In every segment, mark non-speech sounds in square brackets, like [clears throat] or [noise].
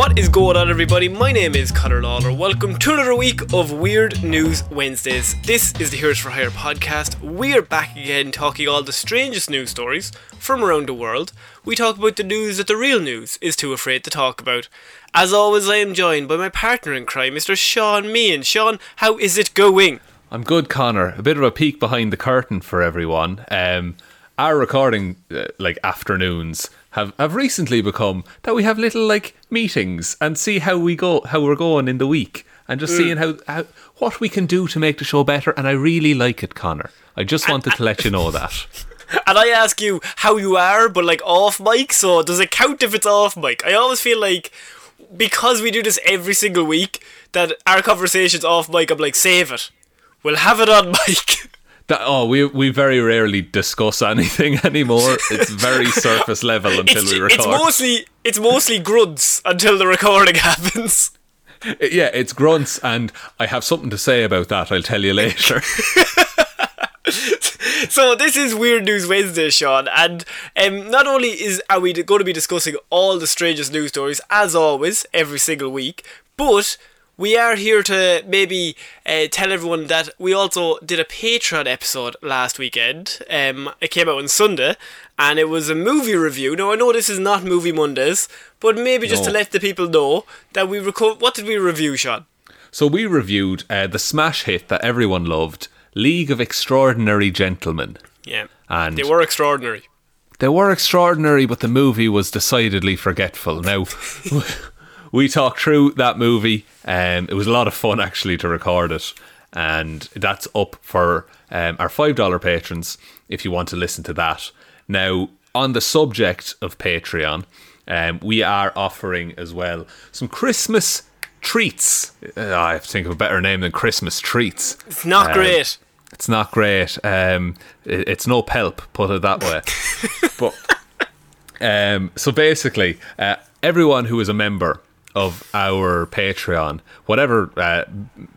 What is going on, everybody? My name is Connor Lawler. Welcome to another week of Weird News Wednesdays. This is the Heroes for Hire podcast. We're back again talking all the strangest news stories from around the world. We talk about the news that the real news is too afraid to talk about. As always, I am joined by my partner in crime, Mr. Shaun Meighan. Shaun, how is it going? I'm good, Connor. A bit of a peek behind the curtain for everyone. Um, our recording, uh, like afternoons, have, have recently become that we have little like meetings and see how we go, how we're going in the week, and just seeing mm. how, how what we can do to make the show better. And I really like it, Connor. I just wanted to let you know that. [laughs] And I ask you how you are, but like off mic, so does it count if it's off mic? I always feel like because we do this every single week, that our conversations off mic, I'm like, save it. We'll have it on [laughs] mic. That, oh, we we very rarely discuss [laughs] anything anymore. It's very [laughs] surface level until it's, we record. it's mostly it's mostly grunts until the recording [laughs] happens. yeah, it's grunts, and I have something to say about that. I'll tell you later. So this is Weird News Wednesday, Shaun, and um, not only is are we going to be discussing all the strangest news stories as always every single week, but we are here to maybe uh, tell everyone that we also did a Patreon episode last weekend. Um, it came out on Sunday, and it was a movie review. Now I know this is not Movie Mondays, but maybe just to let the people know that we reco- What did we review, Shaun? So we reviewed uh, the smash hit that everyone loved, League of Extraordinary Gentlemen. Yeah, And they were extraordinary. They were extraordinary, but the movie was decidedly forgetful. Now, [laughs] we talked through that movie. Um, it was a lot of fun actually to record it, and that's up for um, our five dollar patrons if you want to listen to that. Now, on the subject of Patreon, um, we are offering as well some Christmas treats. Uh, I have to think of a better name than Christmas treats. It's not Um, great. It's not great. Um, it- it's no pelp, put it that way. [laughs] but um, so basically, uh, everyone who is a member of our Patreon, whatever uh,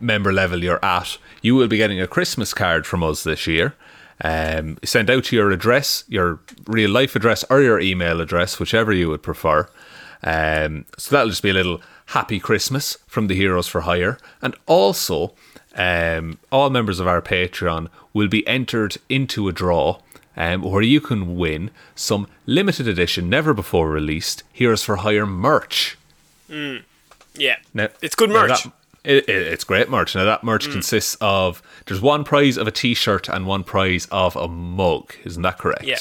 member level you're at, you will be getting a Christmas card from us this year. Um, sent out to your address, your real life address, or your email address, whichever you would prefer. Um, so that'll just be a little happy Christmas from the Heroes for Hire. And also, um, all members of our Patreon will be entered into a draw um, where you can win some limited edition, never before released Heroes for Hire merch. Yeah, Now, it's good merch. that- it, it- it's great merch. Now that Mm. merch consists of there's one prize of a T-shirt and one prize of a mug. Isn't that correct? Yeah.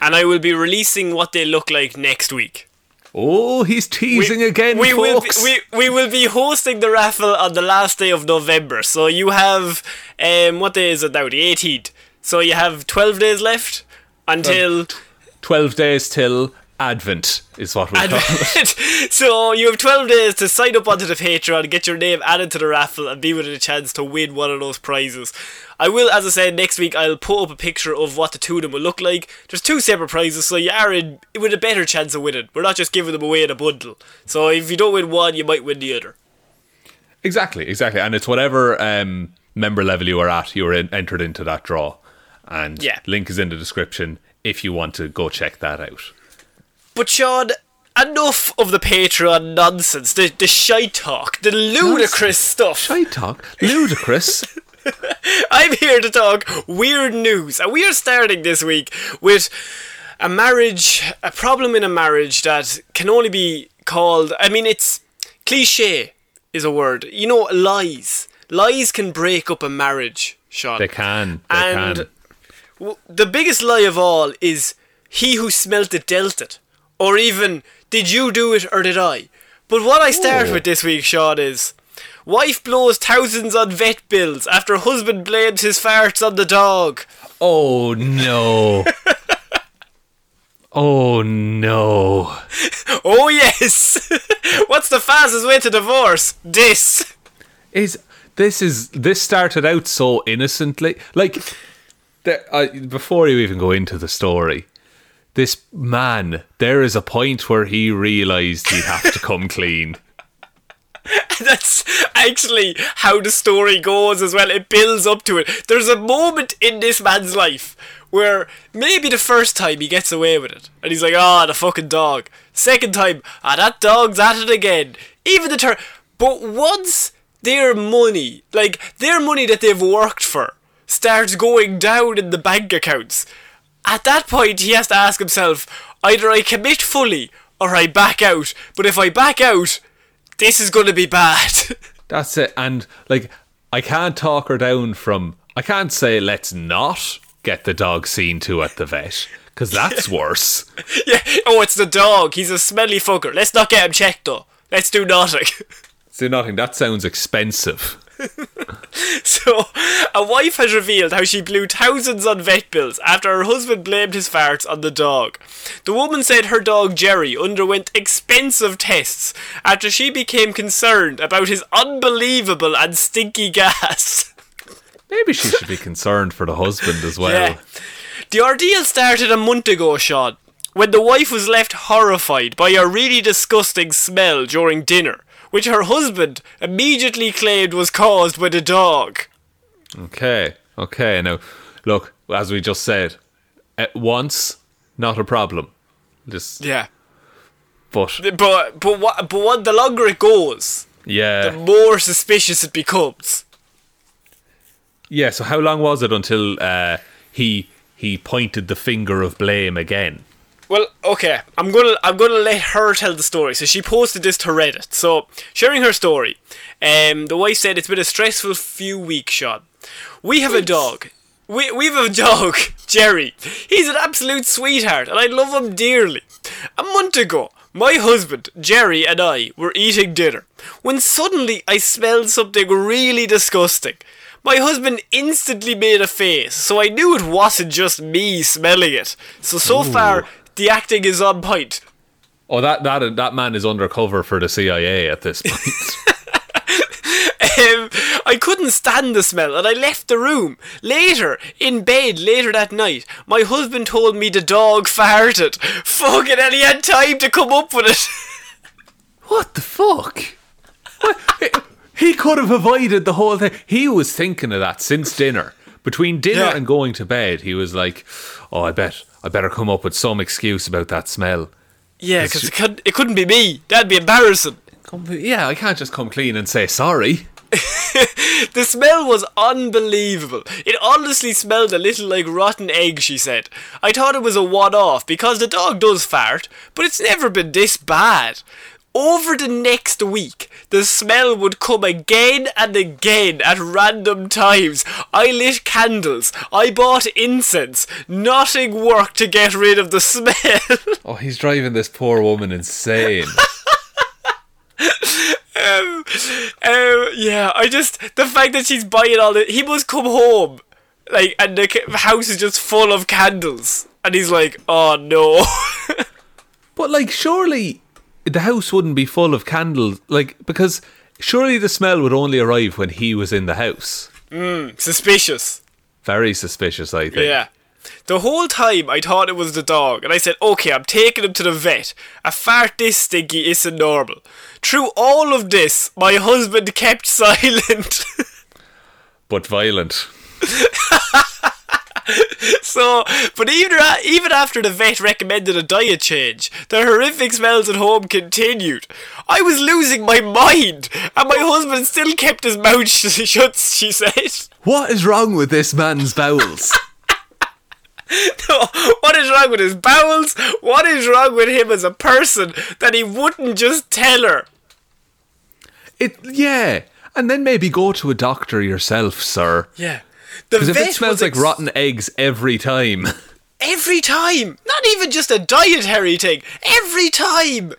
And I will be releasing what they look like next week. Oh, he's teasing again, we will be, we, we will be hosting the raffle on the last day of November. So you have um what day is it now? The 18th. So you have 12 days left until Twelve days till Advent is what we call it. Advent. [laughs] so you have 12 days to sign up onto the Patreon, get your name added to the raffle, and be within a chance to win one of those prizes. I will, as I said, next week I'll put up a picture of what the two of them will look like. There's two separate prizes, so you are in with a better chance of winning. We're not just giving them away in a bundle. So if you don't win one, you might win the other. Exactly, exactly, and it's whatever um, member level you are at, you are in, entered into that draw, and Yeah. link is in the description if you want to go check that out. But Shaun, enough of the Patreon nonsense, the the shy talk, the ludicrous stuff. Shy talk, ludicrous. [laughs] I'm here to talk weird news, and we are starting this week with a marriage, a problem in a marriage that can only be called. I mean, it's cliche is a word. You know, lies. Lies can break up a marriage, Shaun. they can, they and can. w- the biggest lie of all is he who smelt it dealt it, or even did you do it or did I? But what I start Oh. with this week, Shaun, is wife blows thousands on vet bills after husband blames his farts on the dog. Oh no. [laughs] oh no. Oh yes, [laughs] what's the fastest way to divorce? This. Is this is this started out so innocently? Like there, I, before you even go into the story, this man, there is a point where he realized he'd have to come clean. [laughs] That's actually how the story goes as well. It builds up to it. There's a moment in this man's life where maybe the first time he gets away with it, and he's like, "Ah, the fucking dog." Second time, ah, that dog's at it again. Even the third, but once their money, like their money that they've worked for, starts going down in the bank accounts, at that point he has to ask himself: either I commit fully or I back out. But if I back out, this is going to be bad. [laughs] That's it. And like, I can't talk her down from. I can't say let's not get the dog seen to at the vet because that's [laughs] worse. yeah. Oh, it's the dog. He's a smelly fucker. Let's not get him checked though. Let's do nothing. [laughs] Do nothing. That sounds expensive. [laughs] so, a wife has revealed how she blew thousands on vet bills after her husband blamed his farts on the dog. The woman said her dog Jerry underwent expensive tests after she became concerned about his unbelievable and stinky gas. [laughs] Maybe she should be concerned for the husband as well. Yeah. The ordeal started a month ago, Shaun, when the wife was left horrified by a really disgusting smell during dinner which her husband immediately claimed was caused by the dog. Okay, okay. Now, look, as we just said, at once, not a problem. Just yeah. But but but what but what the longer it goes, yeah, the more suspicious it becomes. Yeah. So how long was it until uh, he he pointed the finger of blame again? Well, okay, I'm gonna I'm gonna let her tell the story. So she posted this to Reddit. So sharing her story, um, the wife said it's been a stressful few weeks, Shaun. We have a dog. We we have a dog, [laughs] Jerry. He's an absolute sweetheart, and I love him dearly. A month ago, my husband, Jerry, and I were eating dinner when suddenly I smelled something really disgusting. My husband instantly made a face, so I knew it wasn't just me smelling it. So so Ooh. far, the acting is on point. Oh, that that that man is undercover for the CIA at this point. [laughs] um, I couldn't stand the smell and I left the room. Later, in bed, later that night, my husband told me the dog farted. Fucking and he had time to come up with it. [laughs] what the fuck? What? He could have avoided the whole thing. He was thinking of that since dinner. Between dinner yeah. and going to bed, he was like, "Oh, I bet I better come up with some excuse about that smell. Yeah, because it, could, it couldn't be me. That'd be embarrassing. Yeah, I can't just come clean and say sorry. [laughs] the smell was unbelievable. It honestly smelled a little like rotten egg, she said. I thought it was a one off because the dog does fart, but it's never been this bad. Over the next week, the smell would come again and again at random times. I lit candles. I bought incense. Nothing worked to get rid of the smell. [laughs] oh, he's driving this poor woman insane. [laughs] um, um, yeah, I just the fact that she's buying all the he must come home like and the house is just full of candles and he's like, oh no. [laughs] but like, surely the house wouldn't be full of candles, like because surely the smell would only arrive when he was in the house. Mm, suspicious. Very suspicious, I think. Yeah. The whole time I thought it was the dog, and I said, okay, I'm taking him to the vet. A fart this stinky isn't normal. Through all of this, my husband kept [laughs] silent. but violent. [laughs] [laughs] so, but even even after the vet recommended a diet change, the horrific smells at home continued. I was losing my mind, and my husband still kept his mouth [laughs] shut. She said, "What is wrong with this man's bowels?" [laughs] no, what is wrong with his bowels? What is wrong with him as a person that he wouldn't just tell her? It yeah, and then maybe go to a doctor yourself, sir. Yeah. Because if it smells like ex- rotten eggs every time. [laughs] Every time! Not even just a dietary thing. Every time!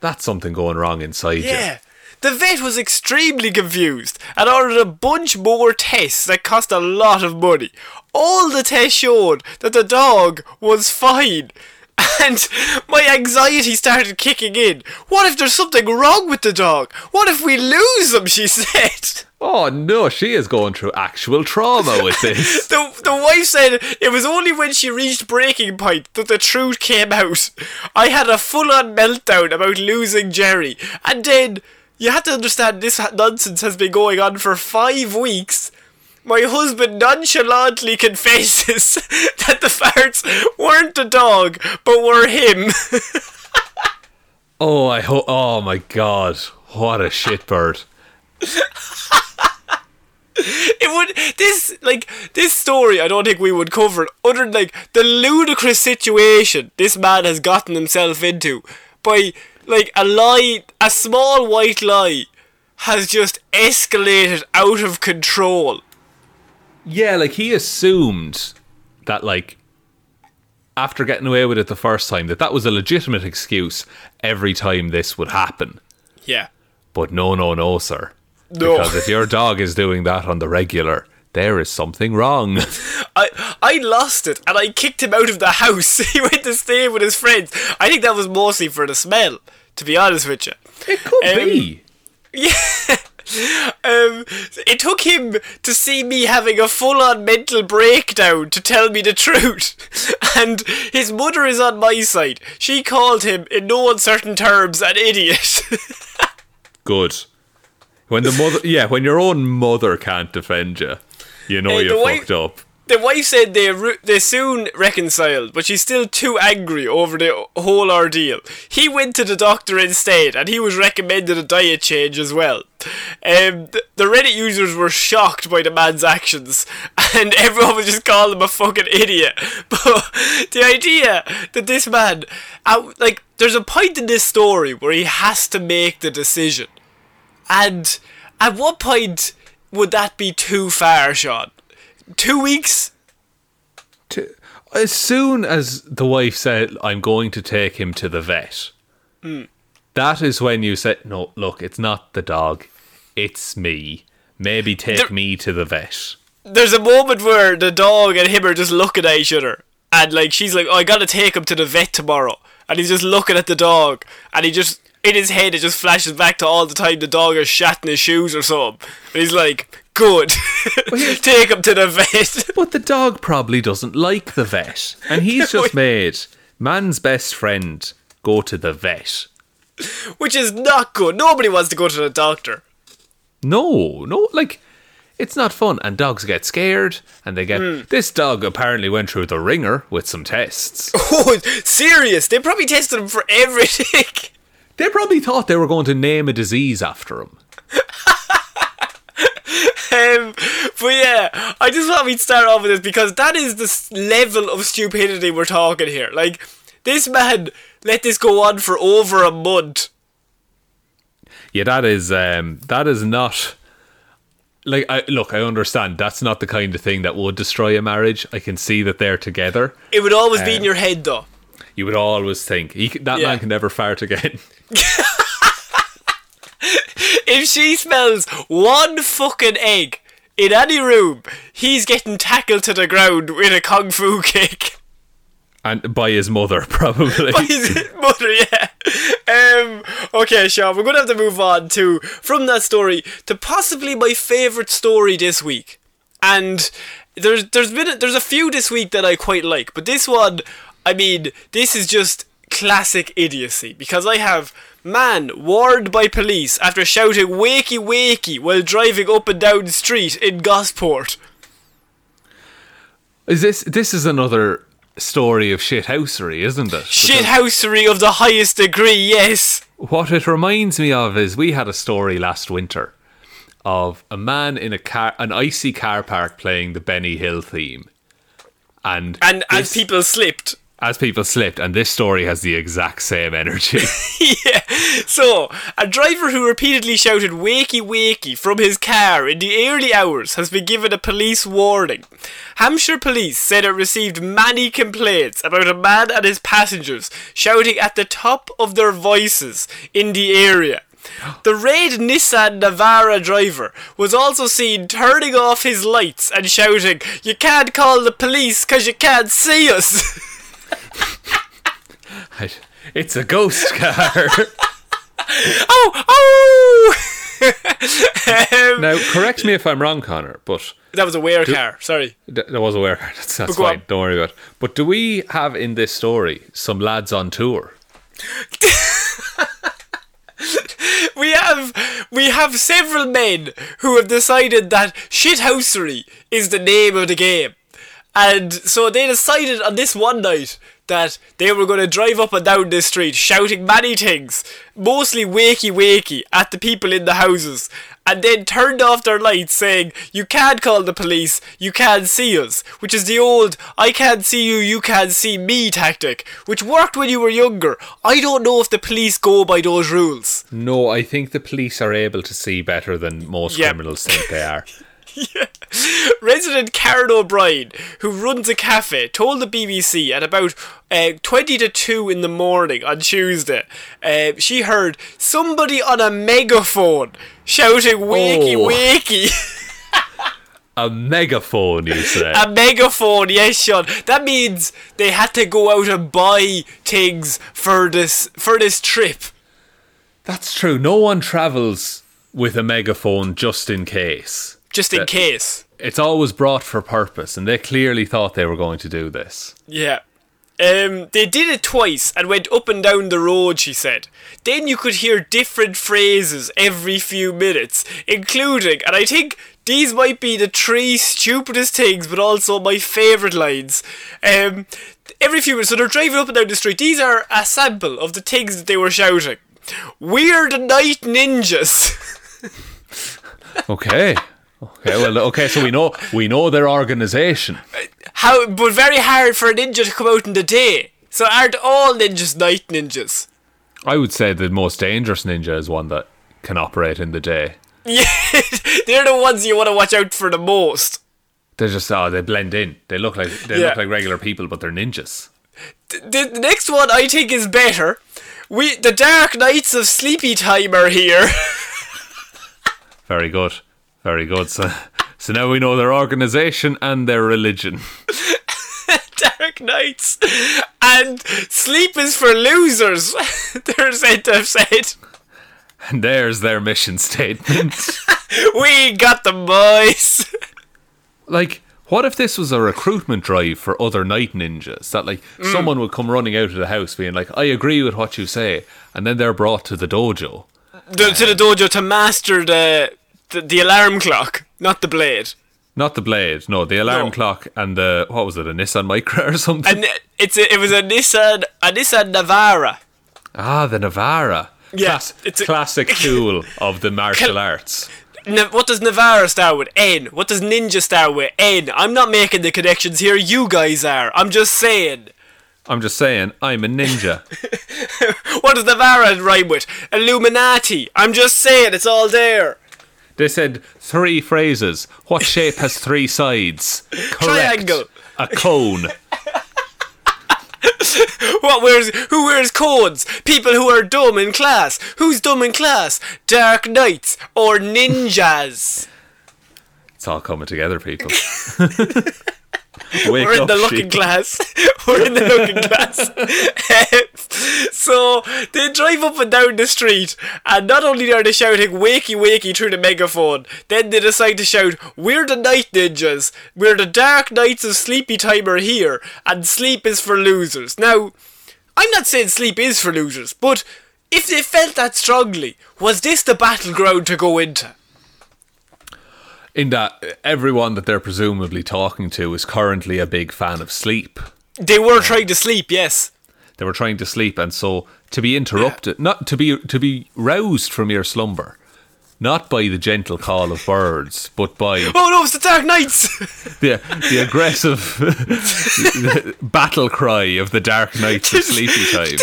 That's something going wrong inside yeah. you. Yeah. The vet was extremely confused and ordered a bunch more tests that cost a lot of money. All the tests showed that the dog was fine. [laughs] And my anxiety started kicking in. What if there's something wrong with the dog? What if we lose him? She [laughs] said. Oh no, she is going through actual trauma with [laughs] this. the, the wife said it was only when she reached breaking point that the truth came out. I had a full on meltdown about losing Jerry. And then, you have to understand this nonsense has been going on for five weeks. My husband nonchalantly confesses [laughs] that the farts weren't a dog, but were him. [laughs] Oh, I hope. Oh my god, what a shitbird! it would this like this story I don't think we would cover it other than like the ludicrous situation this man has gotten himself into by like a lie a small white lie has just escalated out of control. Yeah, like he assumed that like after getting away with it the first time that that was a legitimate excuse every time this would happen. Yeah. But no, no, no, sir. No. Because if your dog is doing that on the regular, there is something wrong. [laughs] I I lost it and I kicked him out of the house. [laughs] he went to stay with his friends. I think that was mostly for the smell, to be honest with you. It could Um, be. [laughs] Yeah. Um, it took him to see me having a full on mental breakdown to tell me the truth. [laughs] And his mother is on my side. She called him, in no uncertain terms, an idiot. [laughs] Good. When the mother, yeah, when your own mother can't defend you, you know Hey, you the way- fucked up. The wife said they ru- they soon reconciled, but she's still too angry over the whole ordeal. He went to the doctor instead, and he was recommended a diet change as well. Um, the, Reddit users were shocked by the man's actions, [laughs] and everyone was just calling him a fucking idiot. [laughs] But the idea that this man, like, there's a point in this story where he has to make the decision, and at what point would that be too far, Shaun? Two weeks? To, as soon as the wife said, "I'm going to take him to the vet," hmm. that is when you said, "No, look, it's not the dog, it's me. Maybe take There- me to the vet." There's a moment where the dog and him are just looking at each other, and like she's like, "Oh, I gotta take him to the vet tomorrow," and he's just looking at the dog, and he just in his head it just flashes back to all the time the dog is shatting his shoes or something, and he's like, "Good, [laughs] [laughs] take him to the vet." [laughs] But the dog probably doesn't like the vet, and he's just made man's best friend go to the vet. Which is not good. Nobody wants to go to the doctor. No, no, like it's not fun, and dogs get scared, and they get. Hmm. This dog apparently went through the ringer with some tests. Oh, serious? They probably tested him for everything. They probably thought they were going to name a disease after him. Um, but yeah, I just want me to start off with this because that is the level of stupidity we're talking here. Like, this man let this go on for over a month. Yeah, that is um, that is not. Like, I, look, I understand that's not the kind of thing that would destroy a marriage. I can see that they're together. It would always be in your head, though. You would always think he, that Yeah. man can never fart again. [laughs] [laughs] If she smells one fucking egg in any room, he's getting tackled to the ground with a kung fu kick. and by his mother, [laughs] probably. by his mother, yeah. Um, okay, Shaun, we're going to have to move on to from that story to possibly my favorite story this week. And there's there's been a, there's a few this week that I quite like, but this one, I mean, this is just classic idiocy because I have man warned by police after shouting "wakey wakey" while driving up and down the street in Gosport. Is this this is another story of shithousery, isn't it? Shithousery of the highest degree, yes. What it reminds me of is we had a story last winter of a man in a car, an icy car park playing the Benny Hill theme, and And as this- people slipped. As people slipped, and this story has the exact same energy. [laughs] yeah. So, a driver who repeatedly shouted wakey wakey from his car in the early hours has been given a police warning. Hampshire police said it received many complaints about a man and his passengers shouting at the top of their voices in the area. The red Nissan Navara driver was also seen turning off his lights and shouting, You can't call the police because you can't see us. [laughs] [laughs] it's a ghost car. [laughs] oh, oh! [laughs] um, now, correct me if I'm wrong, Connor, but That was a wear car. Sorry. that was a wear car. That's, that's fine. on. Don't worry about it. But do we have in this story some lads on tour? we have we have several men who have decided that shithousery is the name of the game. And so they decided on this one night that they were going to drive up and down this street shouting many things, mostly wakey wakey, at the people in the houses, and then turned off their lights saying, You can't call the police, you can't see us, which is the old I can't see you, you can't see me tactic, which worked when you were younger. I don't know if the police go by those rules. No, I think the police are able to see better than most Yep. criminals think they are. [laughs] [laughs] Resident Karen O'Brien, who runs a cafe, told the BBC at about uh, 20 to 2 in the morning on Tuesday, uh, she heard somebody on a megaphone shouting, Wakey, Oh. wakey. [laughs] A megaphone, you say? a megaphone, yes, Shaun. That means they had to go out and buy things for this for this trip. That's true. No one travels with a megaphone just in case. Just in case. It's always brought for purpose, and they clearly thought they were going to do this. Yeah. Um, they did it twice and went up and down the road, she said. Then you could hear different phrases every few minutes, including, and I think these might be the three stupidest things, but also my favourite lines. Um, every few minutes, so they're driving up and down the street. These are a sample of the things that they were shouting. We're the night ninjas. [laughs] Okay. Okay, well, okay, so we know we know their organization. How, but very hard for a ninja to come out in the day. So aren't all ninjas night ninjas? I would say the most dangerous ninja is one that can operate in the day. Yeah, [laughs] they're the ones you want to watch out for the most. They're just oh, they blend in. They look like they Yeah. look like regular people, but they're ninjas. The, the next one I think is better. We the Dark Knights of Sleepy Time are here. [laughs] Very good, very good. So, so now we know their organization and their religion. [laughs] Dark Knights. And sleep is for losers. [laughs] They're said to have said. And there's their mission statement. [laughs] We got the boys. like, what if this was a recruitment drive for other night ninjas? That like mm. someone would come running out of the house being like, "I agree with what you say," and then they're brought to the dojo. The- to the dojo to master the, the the alarm clock, not the blade. Not the blade, no, the alarm No. clock and the what was it, a Nissan Micra or something? And it's a, it was a Nissan a Nissan Navara. ah, the Navara. Yeah, Class- it's a- classic [laughs] tool of the martial arts. Na- what does Navara start with? N. What does Ninja start with? N. I'm not making the connections here. You guys are. I'm just saying. I'm just saying, I'm a ninja. [laughs] What does Navara rhyme with? Illuminati. I'm just saying. It's all there. They said three phrases. What shape has three sides? Correct. Triangle. A cone. [laughs] What wears? Who wears cones? People who are dumb in class. Who's dumb in class? Dark Knights or ninjas? It's all coming together, people. [laughs] Wake We're in up, the looking sheep. glass. [laughs] We're in the looking glass. [laughs] so they drive up and down the street, and not only are they shouting "Wakey, wakey" through the megaphone, then they decide to shout, "We're the night ninjas. We're the dark knights of sleepy time are here, and sleep is for losers." Now, I'm not saying sleep is for losers, but if they felt that strongly, was this the battleground to go into? In that everyone that they're presumably talking to is currently a big fan of sleep. They were trying to sleep, yes. They were trying to sleep, and so to be interrupted, not to be to be roused from your slumber, not by the gentle call of birds, but by Oh no, it's the Dark Knights! [laughs] the the aggressive [laughs] battle cry of the dark knights of [laughs] sleepy time.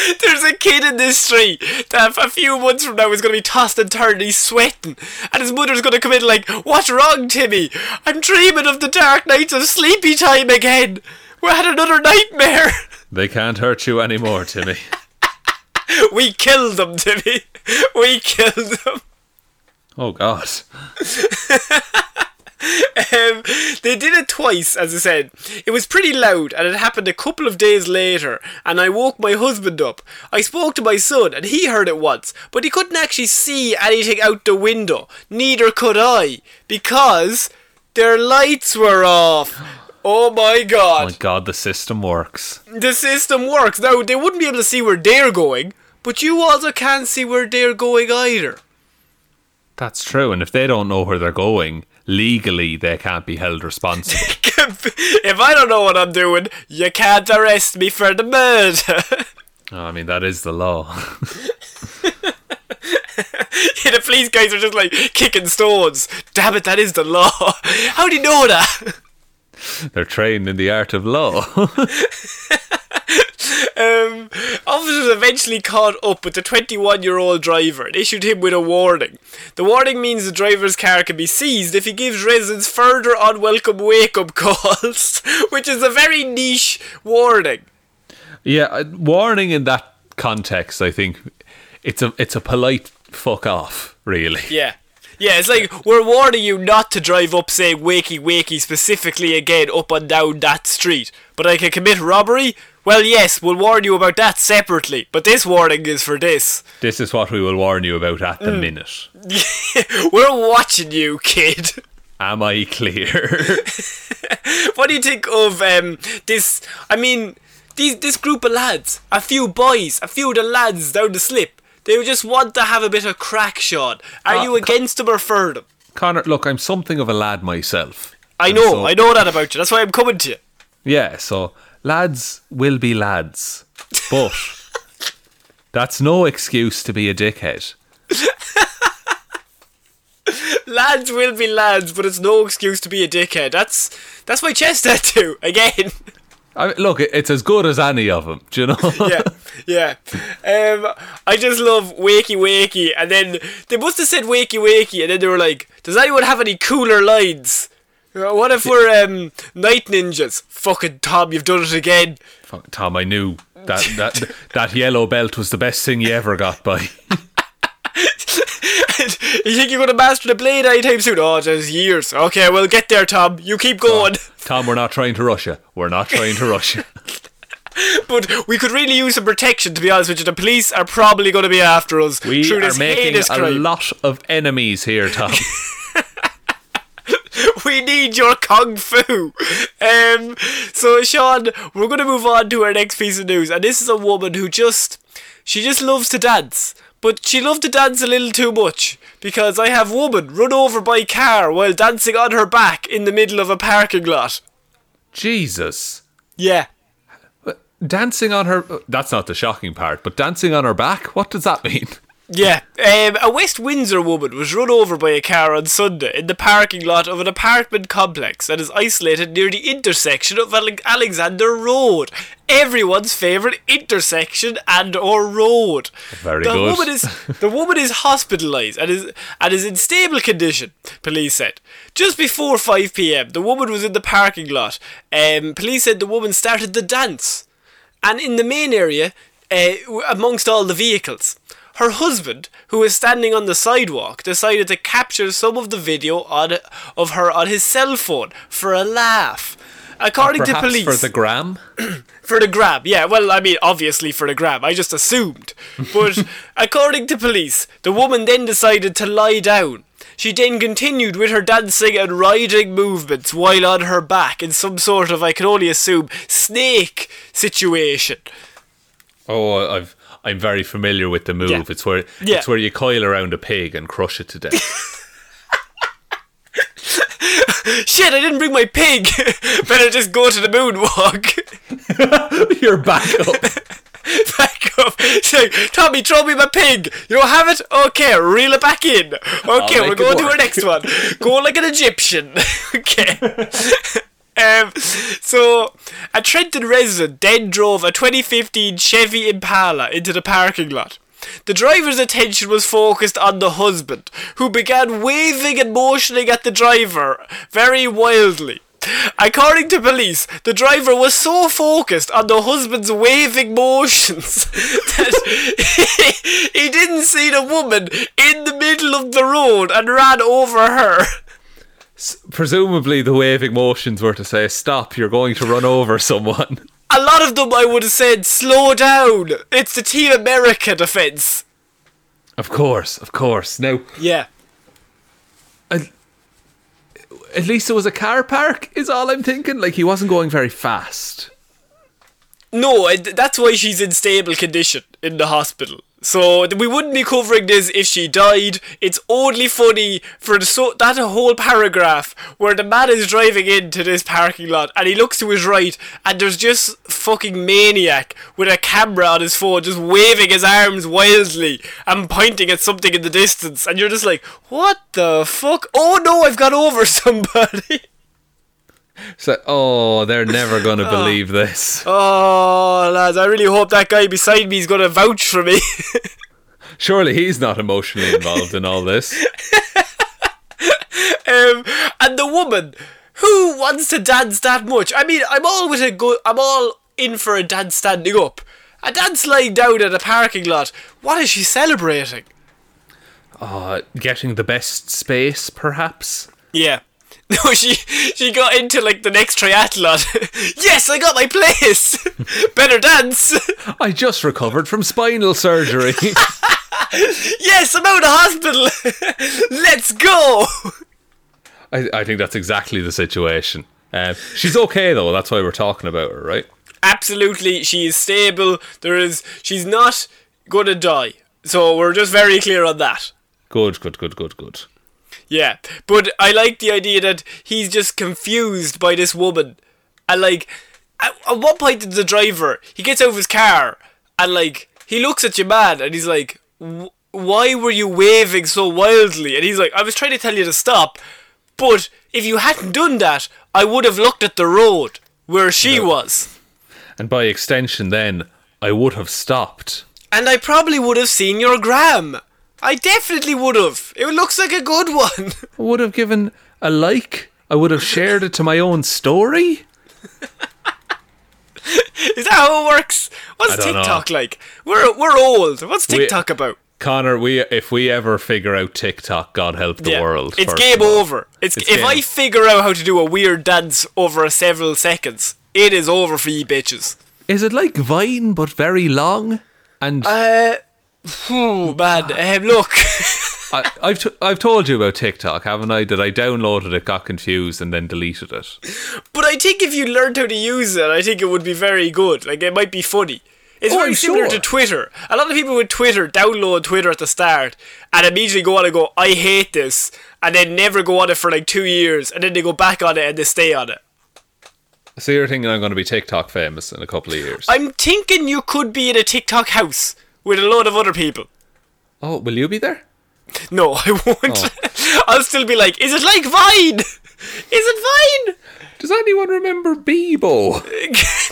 [laughs] There's a kid in this street that a few months from now is going to be tossed and turned. He's sweating, and his mother's going to come in like, "What's wrong, Timmy? I'm dreaming of the dark knights of sleepy time again. We had another nightmare. [laughs] They can't hurt you anymore, Timmy. [laughs] we killed them, Timmy. We killed them." Oh God. Um, they did it twice, as I said. It was pretty loud, and it happened a couple of days later. And I woke my husband up. I spoke to my son, and he heard it once, but he couldn't actually see anything out the window. Neither could I, because their lights were off. Oh my god. Oh my God, the system works. The system works. Now, they wouldn't be able to see where they're going, but you also can't see where they're going either. That's true. And if they don't know where they're going, legally they can't be held responsible. [laughs] if I don't know what I'm doing, you can't arrest me for the murder. [laughs] oh, I mean, that is the law. [laughs] yeah, the police guys are just like kicking stones. Damn it, that is the law. How do you know that? They're trained in the art of law. Um, officers eventually caught up with the 21 year old driver and issued him with a warning. The warning means the driver's car can be seized if he gives residents further unwelcome wake up [laughs] calls, which is a very niche warning. Yeah, uh, warning in that context, I think it's a it's a polite fuck off, really. Yeah. Yeah, it's like we're warning you not to drive up, say, Wakey Wakey specifically again up and down that street. But I can commit robbery? Well, yes, we'll warn you about that separately. But this warning is for this. This is what we will warn you about at the minute. [laughs] we're watching you, kid. Am I clear? [laughs] what do you think of um, this? I mean, these this group of lads, a few boys, a few of the lads down the slip. They just want to have a bit of crack, shot. Are Uh, you against them or for them? Connor, look, I'm something of a lad myself. I know, so- I know that about you. That's why I'm coming to you. Yeah, so lads will be lads. But that's no excuse to be a dickhead. [laughs] Lads will be lads, but it's no excuse to be a dickhead. That's that's my chest tattoo [laughs] again. I look, it's as good as any of them, do you know? [laughs] yeah, yeah. Um, I just love wakey wakey, and then they must have said wakey wakey, and then they were like, "Does anyone have any cooler lines?" Uh, What if we're um, night ninjas? Fucking Tom, you've done it again. Fuck, Tom, I knew that, that that yellow belt was the best thing you ever got by. [laughs] you think you're gonna master the blade anytime soon? Oh, there's years. Okay, well, get there, Tom. You keep going. Tom, we're not trying to rush you. We're not trying to rush you. [laughs] [laughs] But we could really use some protection, to be honest with you. The police are probably going to be after us We are making a crime. lot of enemies here, Tom. [laughs] we need your kung fu. Um, so Shaun, we're going to move on to our next piece of news, and this is a woman who just she just loves to dance. But she loved to dance a little too much because I have woman run over by car while dancing on her back in the middle of a parking lot. Jesus. Yeah. Dancing on her. That's not the shocking part, but dancing on her back? What does that mean? [laughs] Yeah, um, a West Windsor woman was run over by a car on Sunday in the parking lot of an apartment complex that is isolated near the intersection of Alexander Road. Everyone's favourite intersection and or road. Very the good. Woman is, the woman is hospitalised and is, and is in stable condition, police said. Just before 5pm, the woman was in the parking lot. Um, police said the woman started the dance and in the main area, uh, amongst all the vehicles. Her husband, who was standing on the sidewalk, decided to capture some of the video on, of her on his cell phone for a laugh. According uh, to Perhaps police, [clears throat] for the gram? for the grab, yeah. Well, I mean, obviously for the grab. I just assumed. But [laughs] according to police, the woman then decided to lie down. She then continued with her dancing and riding movements while on her back in some sort of, I can only assume, snake situation. Oh, I've. I'm very familiar with the move. Yeah. It's where Yeah. it's where you coil around a pig and crush it to death. [laughs] Shit, I didn't bring my pig. [laughs] Better just go to the moonwalk. [laughs] You're back up. back up. Like, Tommy, throw me my pig. You don't have it? Okay, reel it back in. Okay, we're going to our next one. Go like an Egyptian. okay. Um, so, a Trenton resident then drove a 2015 Chevy Impala into the parking lot. The driver's attention was focused on the husband, who began waving and motioning at the driver very wildly. According to police, the driver was so focused on the husband's waving motions [laughs] that he, he didn't see the woman in the middle of the road and ran over her. Presumably, the waving motions were to say, "Stop! You're going to run over someone." A lot of them I would have said, slow down. It's the Team America defense. Of course, of course. Now, Yeah. at, at least it was a car park. Is all I'm thinking. Like he wasn't going very fast. No, that's why she's in stable condition in the hospital. So we wouldn't be covering this if she died. It's only funny for the so that whole paragraph where the man is driving into this parking lot and he looks to his right and there's just fucking maniac with a camera on his phone just waving his arms wildly and pointing at something in the distance and you're just like, what the fuck? Oh no, I've got over [laughs] somebody. So, oh, they're never going [laughs] to believe this. Oh lads, I really hope that guy beside me is gonna vouch for me. [laughs] Surely he's not emotionally involved in all this. [laughs] Um, and the woman who wants to dance that much. I mean, I'm all with a good. I'm all in for a dance standing up. A dance lying down at a parking lot. What is she celebrating? Uh, getting the best space, perhaps? Yeah. [laughs] No, she she got into like the next triathlon. [laughs] yes, I got my place. [laughs] Better dance. I just recovered from spinal surgery. yes, I'm out of hospital. Let's go. I, I think that's exactly the situation. Um, she's okay, though. That's why we're talking about her, right? Absolutely, she is stable. There is she's not gonna die. So we're just very clear on that. Good, good, good, good, good. Yeah, but I like the idea that he's just confused by this woman, and like, at, at what point did the driver he gets out of his car and like he looks at your man and he's like, "Why were you waving so wildly?" And he's like, "I was trying to tell you to stop, but if you hadn't done that, I would have looked at the road where she was, And by extension, then, I would have stopped. and I probably would have seen your gram. I definitely would have. It looks like a good one." [laughs] I would have given a like. I would have shared it to my own story. Is that how it works? What's don't know. TikTok like? We're we're old. What's We- TikTok about? Connor, we if we ever figure out TikTok, God help the Yeah. world. It's game over. It's, It's if game. I figure out how to do a weird dance over several seconds, it is over for you bitches. Is it like Vine but very long? And Uh, oh man, um, look. [laughs] I, I've t- I've told you about TikTok, haven't I? That I downloaded it, got confused, and then deleted it. but I think if you learned how to use it, I think it would be very good. Like it might be funny. It's Oh, very I'm similar sure. to Twitter. A lot of people with Twitter download Twitter at the start and immediately go on and go, "I hate this," and then never go on it for like two years, and then they go back on it and they stay on it. So you're thinking I'm going to be TikTok famous in a couple of years? I'm thinking you could be in a TikTok house with a load of other people. oh, will you be there? No, [laughs] I won't. Oh. [laughs] I'll still be like, is it like Vine? [laughs] Is it Vine? Does anyone remember Bebo?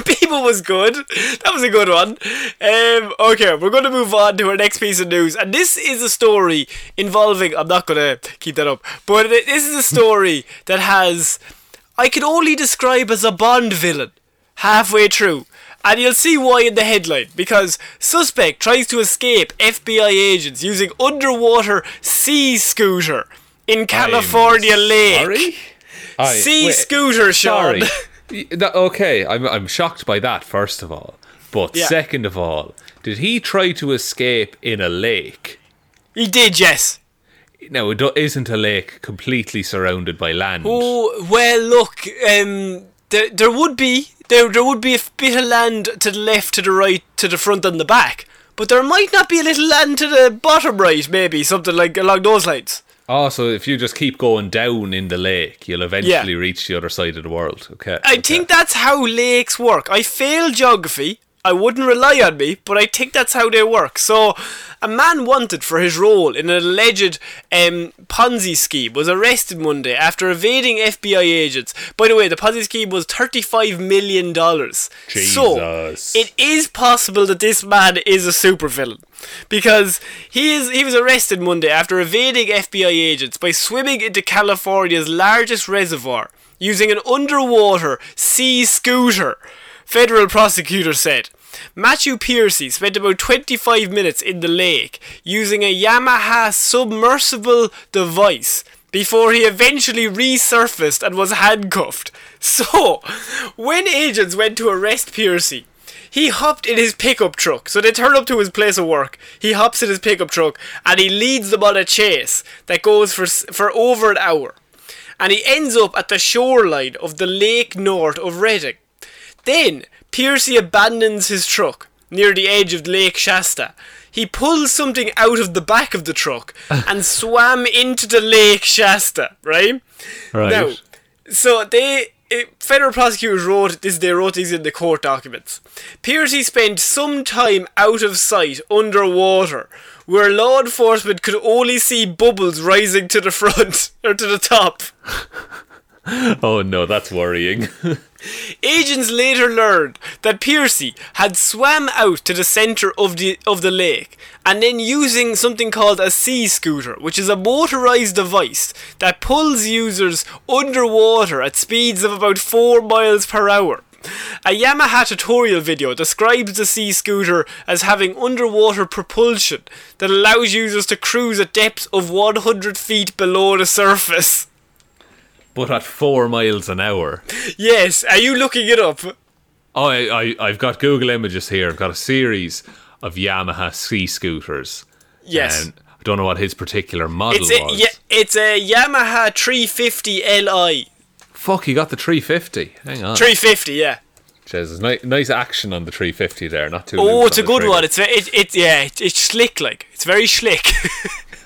People was good. That was a good one. Um, okay, we're going to move on to our next piece of news. And this is a story involving. I'm not going to keep that up. But this is a story that has. I can only describe as a Bond villain halfway through. And you'll see why in the headline. Because suspect tries to escape FBI agents using underwater sea scooter in California I'm lake. Sorry? Sea wait, scooter, Shaun. Sorry. [laughs] Okay, I'm, I'm shocked by that, first of all. But Yeah. second of all, did he try to escape in a lake? He did, yes. Now, it isn't a lake completely surrounded by land? Oh well, look. Um, there there would be there there would be a bit of land to the left, to the right, to the front, and the back. But there might not be a little land to the bottom right, maybe something like along those lines. Oh, so if you just keep going down in the lake, you'll eventually reach the other side of the world. Okay. I okay. think that's how lakes work. I fail geography. I wouldn't rely on me, but I think that's how they work. So, a man wanted for his role in an alleged um, Ponzi scheme was arrested Monday after evading FBI agents. By the way, the Ponzi scheme was $35 million. Jesus. So, it is possible that this man is a supervillain. Because he is he was arrested Monday after evading FBI agents by swimming into California's largest reservoir using an underwater sea scooter. Federal prosecutor said. Matthew Piercy spent about 25 minutes in the lake using a Yamaha submersible device before he eventually resurfaced and was handcuffed. [laughs] So, when agents went to arrest Piercy, he hopped in his pickup truck. So they turn up to his place of work. He hops in his pickup truck and he leads them on a chase that goes for for over an hour. And he ends up at the shoreline of the lake north of Redding. Then Piercy abandons his truck near the edge of Lake Shasta. He pulled something out of the back of the truck [laughs] and swam into the Lake Shasta, right? Right. Now, so they eh, federal prosecutors wrote this. They wrote these in the court documents. Piercy spent some time out of sight underwater, where law enforcement could only see bubbles rising to the front [laughs] or to the top. [laughs] [laughs] oh no, that's worrying. [laughs] Agents later learned that Piercey had swam out to the center of the of the lake and then using something called a sea scooter, which is a motorized device that pulls users underwater at speeds of about 4 miles per hour. A Yamaha tutorial video describes the sea scooter as having underwater propulsion that allows users to cruise at depths of 100 feet below the surface. But at four miles an hour. Yes, are you looking it up? Oh, I, I, I've got Google Images here. I've got a series of Yamaha sea scooters. Yes. And I don't know what his particular model It's a, was. yeah, it's a Yamaha 350 Li. Fuck, he got the 350. Hang on. 350, yeah. Jesus, nice, nice action on the 350 there. Not too. Oh, it's a good trigger. one. It's it, it yeah, it, it's slick like. It's very slick. [laughs]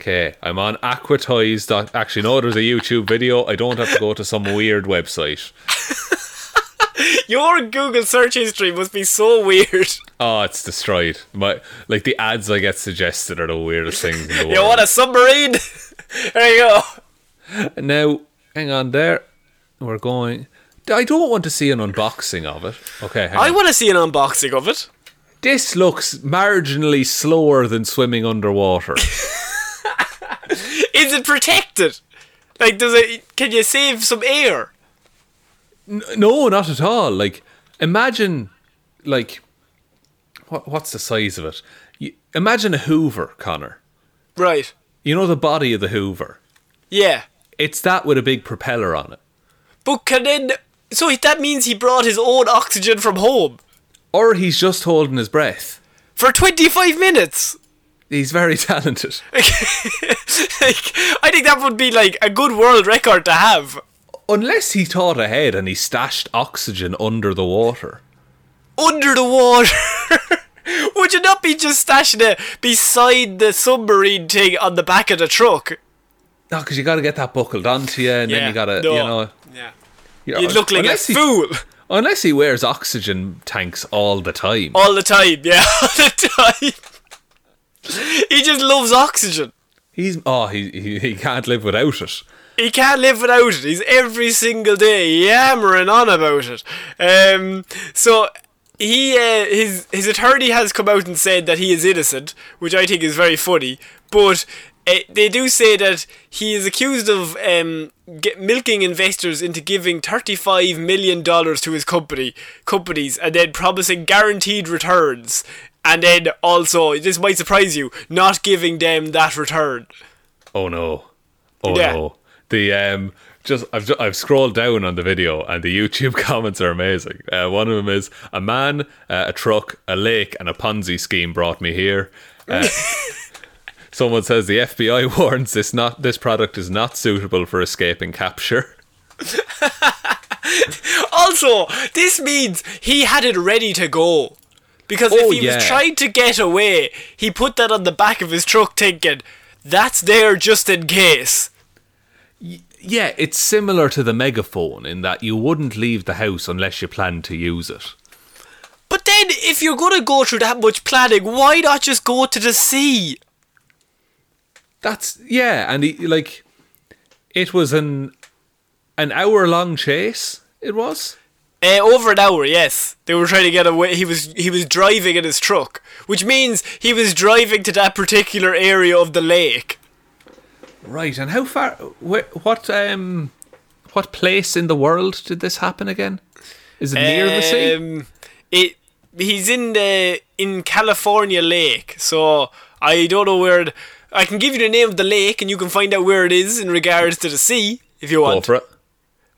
Okay, I'm on Aquatize. dot- Actually, no, there's a YouTube video. I don't have to go to some weird website. [laughs] Your Google search history must be so weird. Oh, it's destroyed. My like the ads I get suggested are the weirdest things in the world. You want a submarine? [laughs] there you go. Now, hang on there. We're going. I don't want to see an unboxing of it. Okay, hang I want to see an unboxing of it. this looks marginally slower than swimming underwater. [laughs] [laughs] Is it protected? Like, does it? Can you save some air? N- no, not at all. Like, imagine, like, what, what's the size of it? You, imagine a Hoover, Connor. Right. You know the body of the Hoover. Yeah. It's that with a big propeller on it. But can then? So that means he brought his own oxygen from home Or he's just holding his breath. for 25 minutes. He's very [laughs] talented. like, I think that would be like a good world record to have. Unless he thought ahead and he stashed oxygen under the water. Under the water. [laughs] Would you not be just stashing it beside the submarine thing on the back of the truck? No, because you got to get that buckled onto you, and then you got to, no. you know. Yeah. you know, look like a he- fool Unless he wears oxygen tanks all the time. all the time. Yeah, [laughs] all the time. He just loves oxygen. He's oh he, he he can't live without it. He can't live without it. He's every single day yammering on about it. Um, so he, uh, his his attorney has come out and said that he is innocent, which I think is very funny. But uh, they do say that he is accused of um, get, milking investors into giving thirty-five million dollars to his company companies, and then promising guaranteed returns. And then also, this might surprise you, not giving them that return. Oh no, oh Yeah. no. The um just I've ju- I've scrolled down on the video and the [laughs] YouTube comments are amazing. Uh, one of them is a man, uh, a truck, a lake, and a Ponzi scheme brought me here. Uh, [laughs] someone says the FBI [laughs] warns this not this product is not suitable for escaping capture. Also, this means he had it ready to go. Because Oh, if he yeah. was trying to get away, he put that on the back of his truck thinking, that's there just in case. Yeah, it's similar to the megaphone in that you wouldn't leave the house unless you planned to use it. But then, if you're going to go through that much planning, why not just go to the sea? That's yeah, and he, like it was an an hour long chase. It was. Uh, over an hour, yes. They were trying to get away. He was he was driving in his truck, which means he was driving to that particular area of the lake. Right, and how far? Wh- what um, what place in the world did this happen again? Is it near the sea? Um, It he's in the in California Lake, so I don't know where. The, I can give you the name of the lake, and you can find out where it is in regards to the sea if you want. Go for it.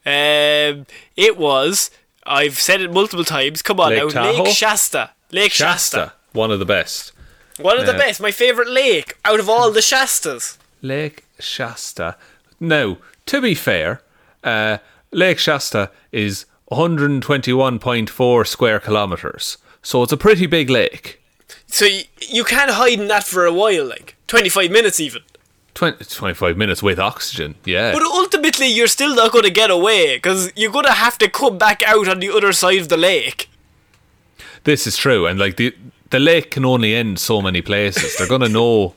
Um, it was. I've said it multiple times. Come on Lake now, Tahoe? Lake Shasta. Lake Shasta, Shasta. one of the best. One of the best. My favorite lake out of all the Shastas. Lake Shasta. Now, to be fair, uh, Lake Shasta is 121.4 square kilometers. So it's a pretty big lake. So you, you can't hide in that for a while, like 25 minutes even. 20, 25 minutes with oxygen, yeah. But ultimately, you're still not going to get away because you're going to have to come back out on the other side of the lake. This is true, and like the the lake can only end so many places. They're gonna know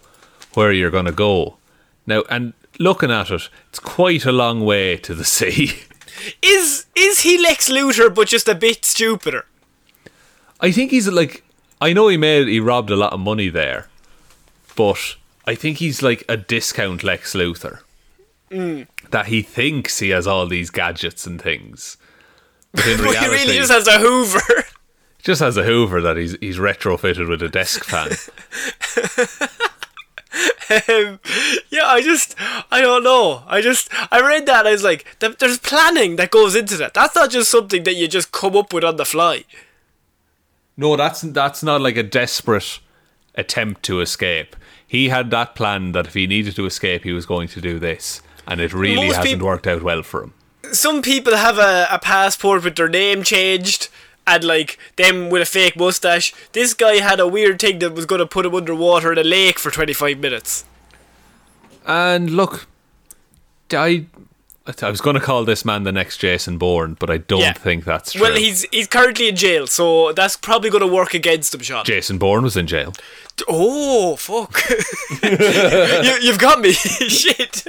where you're gonna go. Now, and looking at it, it's quite a long way to the sea. [laughs] Is is he Lex Luthor, but just a bit stupider? I think he's like, I know he made he robbed a lot of money there, but I think he's like a discount Lex Luthor. That he thinks he has all these gadgets and things, but in [laughs] But he really just has a Hoover. [laughs] just has a Hoover that he's he's retrofitted with a desk fan. [laughs] um, yeah, I just, I don't know. I just, I read that. I was like, there's planning that goes into that. That's not just something that you just come up with on the fly. No, that's that's not like a desperate attempt to escape. He had that plan that if he needed to escape, he was going to do this, and it really Most hasn't peop- worked out well for him. Some people have a, a passport with their name changed and like them with a fake mustache. This guy had a weird thing that was going to put him underwater in a lake for 25 minutes. And look, I I was going to call this man the next Jason Bourne, but I don't Yeah. think that's true. Well, he's he's currently in jail, so that's probably going to work against him, Sean. Jason Bourne was in jail. Oh fuck! [laughs] you, you've got me. [laughs] Shit.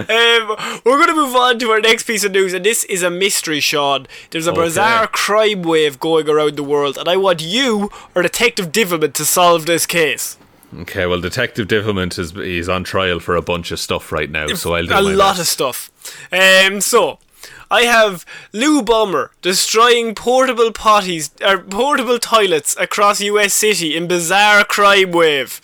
Um, we're going to move on to our next piece of news, and this is a mystery, Sean. There's a Okay. bizarre crime wave going around the world, and I want you or Detective Divilment to solve this case. Okay, well, Detective Divilment is he's on trial for a bunch of stuff right now, so I'll do a lot best. of stuff. Um, so I have Loo Bomber destroying portable potties or portable toilets across U.S. city in bizarre crime wave.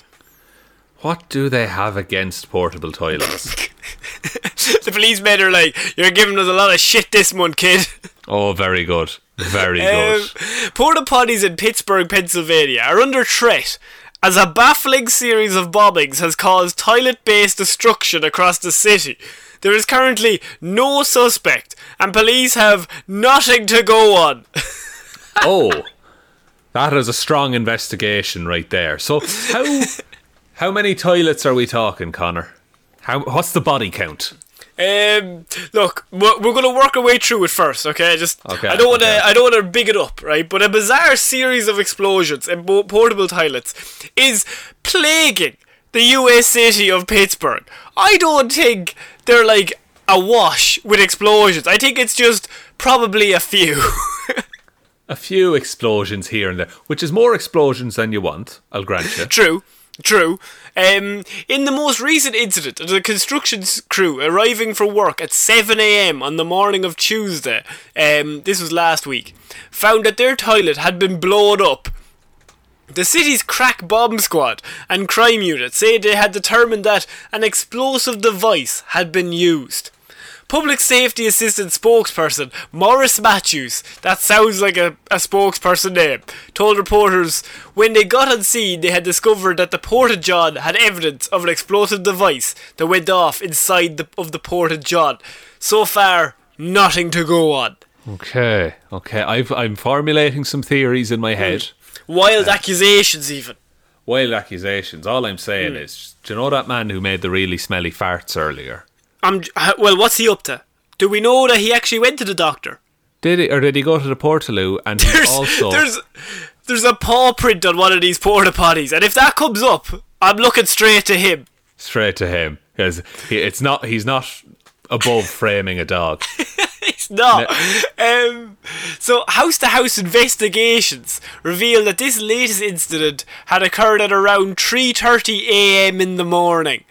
What do they have against portable toilets? [laughs] the policemen are like, "You're giving us a lot of shit this month, kid." oh, very good, very Um, good. porta potties in Pittsburgh, Pennsylvania are under threat as a baffling series of bombings has caused toilet based destruction across the city. There is currently no suspect, and police have nothing to go on. [laughs] oh, that is a strong investigation right there. So how [laughs] how many toilets are we talking, Connor? How what's the body count? Um, look, we're, we're going to work our way through it first, okay? Just Okay, I don't want to okay. I don't want to big it up, right? But a bizarre series of explosions in bo- portable toilets is plaguing the U.S. city of Pittsburgh. I don't think they're like awash with explosions. I think it's just probably a few. [laughs] A few explosions here and there, which is more explosions than you want. I'll grant you. True, true. Um, in the most recent incident, the construction crew arriving for work at 7 a.m. on the morning of Tuesday, um, this was last week, found that their toilet had been blown up. The city's crack bomb squad and crime unit say they had determined that an explosive device had been used. Public Safety Assistant spokesperson Morris Matthews, that sounds like a, a spokesperson name, told reporters when they got on scene they had discovered that the porta john had evidence of an explosive device that went off inside the, of the porta john. So far, nothing to go on. Okay, okay. I've, I'm formulating some theories in my head. Wild accusations, even. Wild accusations. All I'm saying Hmm. is, do you know that man who made the really smelly farts earlier? I'm, well, what's he up to? Do we know that he actually went to the doctor? Did he, or did he go to the Portaloo and he There's, also? there's, there's a paw print on one of these porta potties, and if that comes up, I'm looking straight to him. straight to him because he, it's not. He's not above framing a dog. [laughs] It's not. Um, so, house to house investigations reveal that this latest incident had occurred at around 3:30 a.m. in the morning.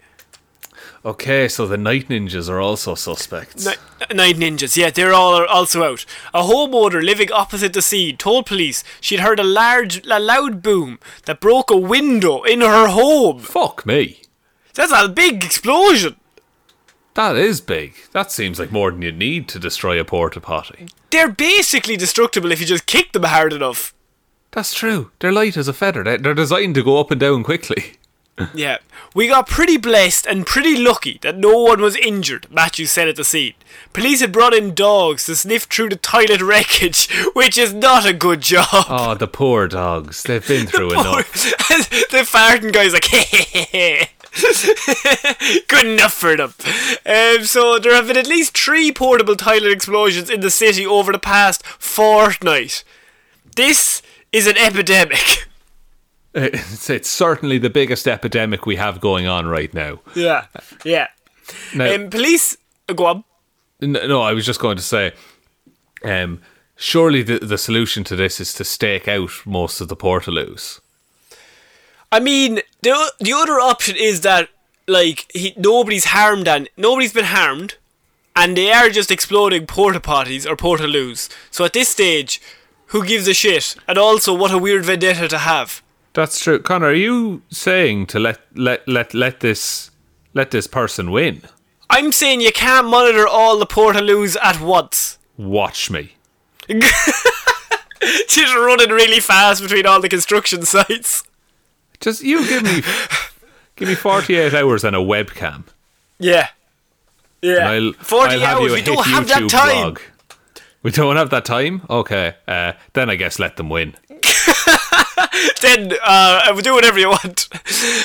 Okay, so the night ninjas are also suspects. Night, Nine ninjas, yeah, they're all also out. A homeowner living opposite the scene told police she'd heard a large, a loud boom that broke a window in her home. Fuck me. That's a big explosion. That is big. That seems like more than you need to destroy a porta potty. They're basically destructible if you just kick them hard enough. That's true. They're light as a feather. They're designed to go up and down quickly. [laughs] Yeah. We got pretty blessed and pretty lucky that no one was injured, Matthews said at the scene. Police had brought in dogs to sniff through the toilet [laughs] wreckage, which is not a good job. Oh, the poor dogs. They've been [laughs] through enough. [laughs] the farting guy's like, good enough for them. Um, so there have been at least three portable toilet explosions in the city over the past fortnight. This is an epidemic. It's, it's certainly the biggest epidemic we have going on right now. Yeah, yeah. Now, Um, police, go on. No, I was just going to say, um, surely the the solution to this is to stake out most of the portaloos. I mean, the the other option is that like he, nobody's harmed and nobody's been harmed, and they are just exploding porta potties or portaloos. So at this stage, who gives a shit? And also, what a weird vendetta to have. That's true, Connor. Are you saying to let let let let this let this person win? I'm saying you can't monitor all the portaloos at once. Watch me. [laughs] She's running really fast between all the construction sites. Just you give me give me forty eight hours and a webcam. Yeah. Yeah. I'll, 40 I'll hours, we don't have that time. blog. We don't have that time. Okay, uh, then I guess let them win. [laughs] [laughs] then uh, do whatever you want.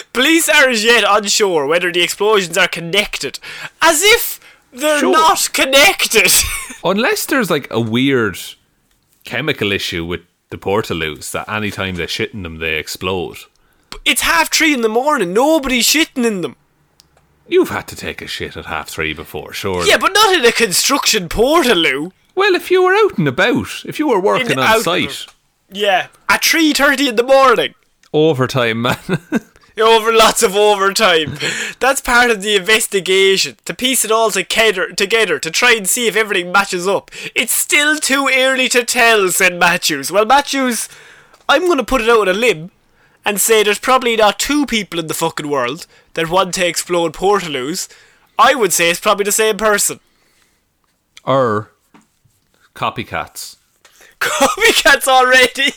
[laughs] Police are as yet unsure whether the explosions are connected, as if they're Sure. not connected. [laughs] Unless there's like a weird chemical issue with the portaloos that anytime they shit in them they explode. But it's half three in the morning. Nobody's shitting in them. You've had to take a shit at half three before, sure. Yeah, but not in a construction portaloo. Well, if you were out and about, if you were working In- on site, Yeah, at three thirty in the morning. overtime, man. [laughs] Over lots of overtime. That's part of the investigation to piece it all together, together to try and see if everything matches up. It's still too early to tell," said Matthews. Well, Matthews, I'm going to put it out on a limb and say there's probably not two people in the fucking world that want to explode portaloos. I would say it's probably the same person. or copycats. Copycats already.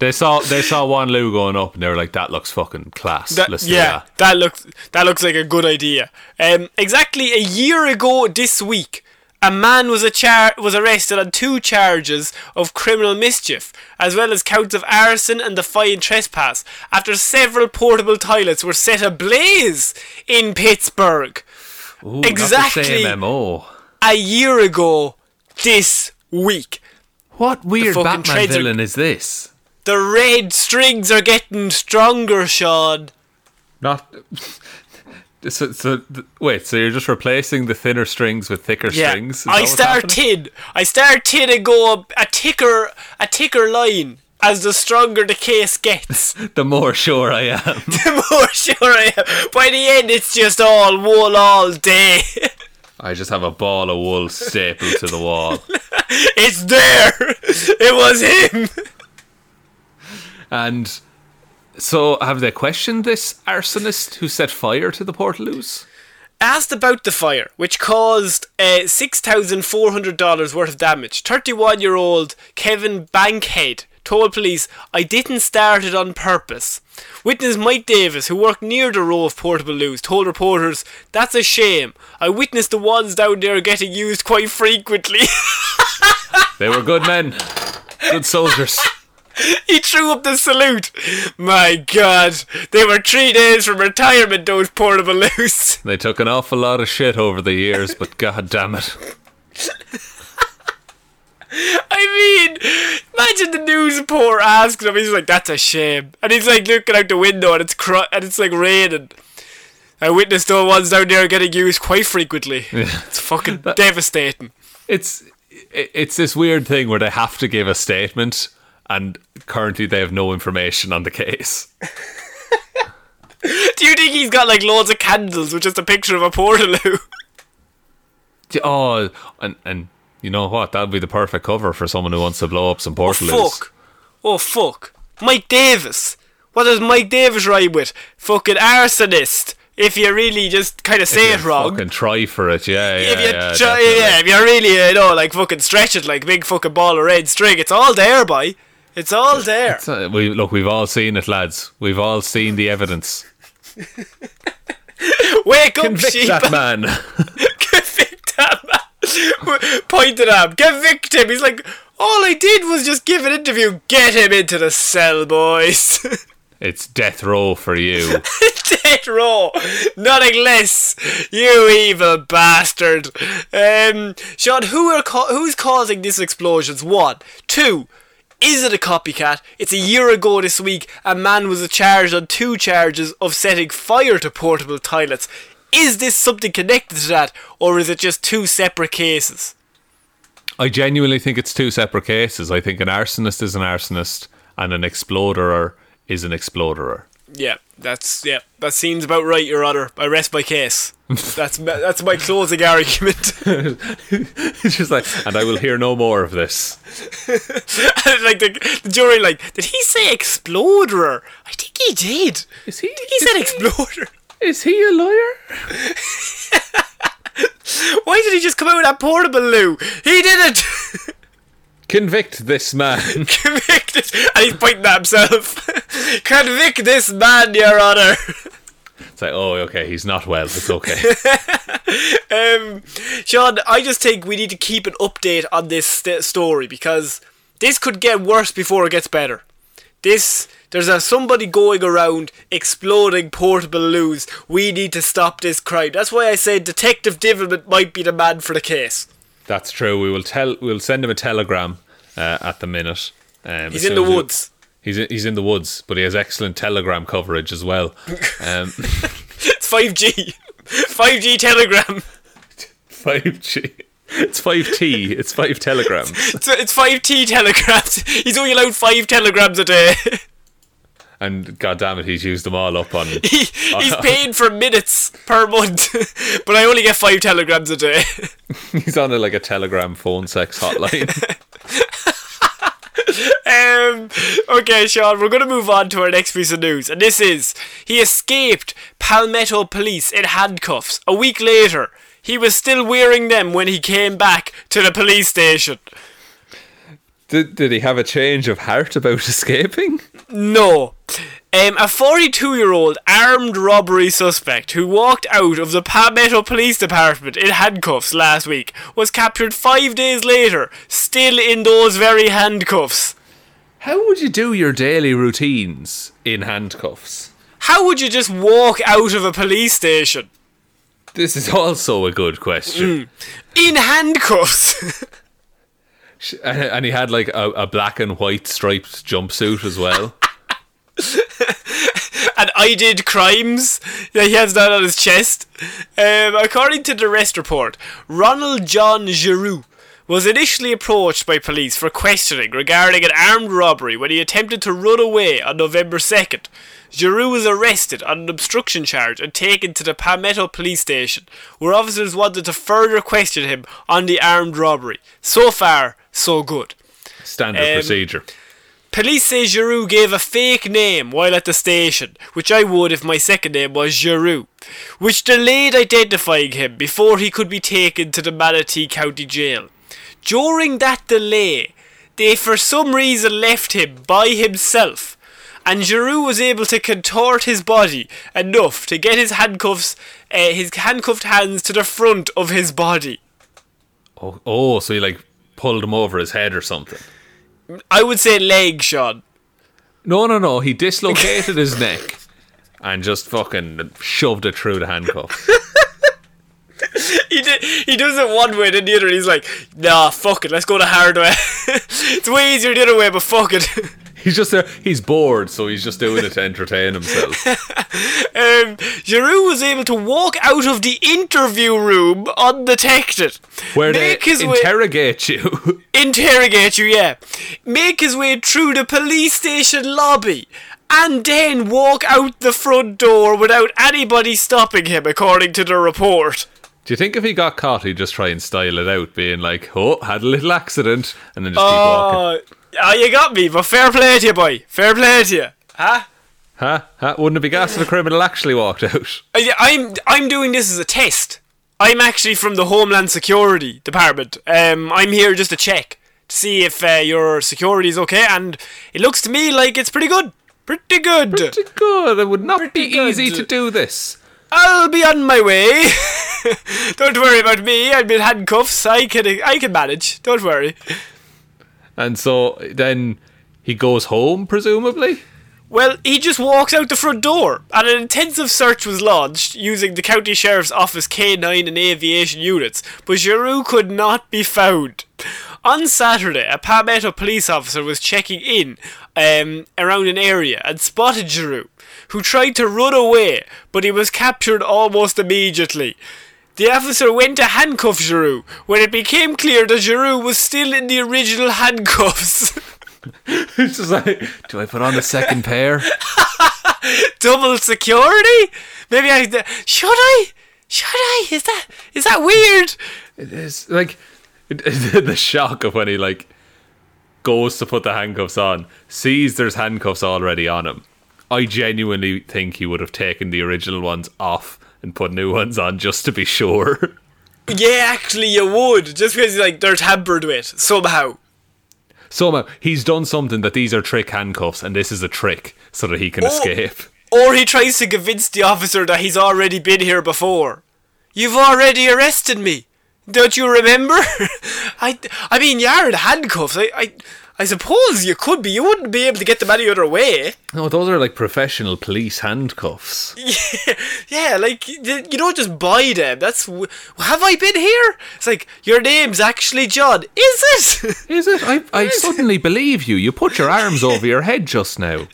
They saw they saw one loo going up and they were like, "That looks fucking class." That- Let's yeah, that. that looks that looks like a good idea. Um, exactly a year ago this week, a man was a char- was arrested on two charges of criminal mischief, as well as counts of arson and defiant trespass, after several portable toilets were set ablaze in Pittsburgh. Ooh, Exactly. the same MO. A year ago this week. What weird fucking Batman trades are- villain is this? The red strings are getting stronger, Sean. Not. [laughs] So, so wait, so you're just replacing the thinner strings with thicker Yeah, strings? Is I that what's start tin. I start tin and go up a thicker, a thicker line as the stronger the case gets. [laughs] The more sure I am. [laughs] the more sure I am. By the end, it's just all wool all day. I just have a ball of wool stapled to the wall. [laughs] it's there. It was him. And so, have they questioned this arsonist who set fire to the Portaloos? Asked about the fire, which caused uh, $6,400 worth of damage. 31 year old Kevin Bankhead told police, I didn't start it on purpose. Witness Mike Davis, who worked near the row of portable loos, told reporters, That's a shame. I witnessed the ones down there getting used quite frequently. [laughs] They were good men, good soldiers. he threw up the salute. My god, they were three days from retirement, those portable loos. They took an awful lot of shit over the years, but god damn it. [laughs] I mean, imagine the news reporter asking him. He's like, "That's a shame," and he's like looking out the window, and it's cr- and it's like raining. I witnessed the ones down there getting used quite frequently. It's fucking devastating. It's it's this weird thing where they have to give a statement, and currently they have no information on the case. [laughs] Do you think he's got like loads of candles with just a picture of a portaloo? [laughs] Oh, and and you know what? That'd be the perfect cover for someone who wants to blow up some Oh fuck! Oh fuck! Mike Davis. What does Mike Davis rhyme with? Fucking arsonist. If you really just kind of say it wrong. Fucking try for it, yeah, yeah, if you yeah. try, yeah, if you really, you know, like fucking stretch it like big fucking ball of red string, it's all there, boy. It's all there. So, we look. We've all seen it, lads. We've all seen the evidence. [laughs] Wake up, Convict sheep. that man. [laughs] Convict that man. [laughs] Pointed at him. Convict him. He's like, all I did was just give an interview. Get him into the cell, boys. [laughs] it's death row for you. [laughs] Death row. Nothing less. You evil bastard. Um, Sean, who are ca- who's causing these explosions? One. Two. Is it a copycat? It's a year ago this week. A man was charged on two charges of setting fire to portable toilets. Is this something connected to that, or is it just two separate cases? I genuinely think it's two separate cases. I think an arsonist is an arsonist, and an exploderer is an exploderer. Yeah, that's yeah, that seems about right, Your Honor. I rest my case. [laughs] That's ma- that's my closing argument. [laughs] it's just like, and I will hear no more of this. [laughs] like the, the jury, like, did he say exploderer? I think he did. Is he? He said exploder. Is he a lawyer? [laughs] Why did he just come out with that portable loo? He did it. [laughs] Convict this man. Convicted, and he's pointing at himself. [laughs] Convict this man, Your Honor. It's like, oh, okay, he's not well. It's okay. Um, Sean, I just think we need to keep an update on this st- story because this could get worse before it gets better. This there's a somebody going around exploding portable loos. We need to stop this crime. That's why I say Detective Divilment might be the man for the case. That's true. We will tell. We'll send him a telegram uh, at the minute. Um, He's in the woods. He's in, he's in the woods, but he has excellent telegram coverage as well. [laughs] Um, It's 5G. 5G telegram. 5G. It's 5T. It's 5 telegrams. It's, it's 5T telegrams. He's only allowed 5 telegrams a day. [laughs] And god damn it, he's used them all up on. [laughs] He, he's [laughs] paying for minutes per month, [laughs] but I only get 5 telegrams a day. He's on a, like a telegram phone sex hotline. Um, okay, Sean, we're going to move on to our next piece of news. And this is he escaped Palmetto police in handcuffs. A week later, he was still wearing them when he came back to the police station. Did, did he have a change of heart about [laughs] escaping? No. Um, a 42 year old armed robbery suspect who walked out of the Palmetto Police Department in handcuffs last week was captured five days later, still in those very handcuffs. How would you do your daily routines in handcuffs? How would you just walk out of a police station This is also a good question. in handcuffs? [laughs] And he had like a, a black and white striped jumpsuit as well. [laughs] and I did crimes. He has that on his chest. Um, according to the arrest report, Ronald John Giroux was initially approached by police for questioning regarding an armed robbery when he attempted to run away on November 2nd. Giroux was arrested on an obstruction charge and taken to the Palmetto police station, where officers wanted to further question him on the armed robbery. So far, so good. Standard Um, procedure. Police say Giroux gave a fake name while at the station, which I would if my second name was Giroux, which delayed identifying him before he could be taken to the Manatee County Jail. During that delay, they for some reason left him by himself, and Giroux was able to contort his body enough to get his handcuffs, uh, his handcuffed hands to the front of his body. Oh, oh, so he like pulled him over his head or something. I would say leg, Sean. No, no, no. He dislocated his neck and just fucking shoved it through the handcuff. [laughs] he did, he does it one way, then the other. He's like, nah, fuck it, let's go the hard way. [laughs] it's way easier the other way, but fuck it. [laughs] He's just there. He's bored, so he's just doing it to entertain himself. [laughs] um, Giroux was able to walk out of the interview room undetected. Where make they his way, interrogate you. [laughs] interrogate you, yeah. Make his way through the police station lobby. And then walk out the front door without anybody stopping him, according to the report. Do you think if he got caught, he'd just try and style it out, being like, "Oh, had a little accident," and then just keep walking? Oh, you got me, but fair play to you, boy. Fair play to you. Huh? Huh? Huh? Wouldn't it be gas if a criminal actually walked out? I- I'm I'm doing this as a test. I'm actually from the Homeland Security Department. Um, I'm here just to check to see if uh, your security is okay, and it looks to me like it's pretty good. Pretty good. Pretty good. It would not Pretty be good. easy to do this. I'll be on my way. [laughs] Don't worry about me. I'm in handcuffs. I can I can manage. Don't worry. And so then he goes home, presumably. Well, he just walks out the front door, and an intensive search was launched using the county sheriff's office K9 and aviation units, but Giroux could not be found. On Saturday, a Palmetto police officer was checking in um, around an area and spotted Giroux, who tried to run away, but he was captured almost immediately. The officer went to handcuff Giroux when it became clear that Giroux was still in the original handcuffs. [laughs] it's just like, do I put on a second pair? [laughs] double security? Maybe I should I? Should I? Is that is that weird? It is like [laughs] the shock of when he like goes to put the handcuffs on, sees there's handcuffs already on him. I genuinely think he would have taken the original ones off and put new ones on just to be sure. [laughs] Yeah, actually, you would just because like they're tampered with somehow. Somehow he's done something that these are trick handcuffs and this is a trick so that he can Oh. escape. Or he tries to convince the officer that he's already been here before. You've already arrested me. Don't you remember? [laughs] I, I mean, you are in handcuffs. I, I, I suppose you could be. You wouldn't be able to get them any other way. [laughs] No, those are like professional police handcuffs. Yeah, yeah, like you don't just buy them. That's have I been here? It's like your name's actually John. Is it? [laughs] Is it? I, I suddenly believe you. You put your arms over your head just now.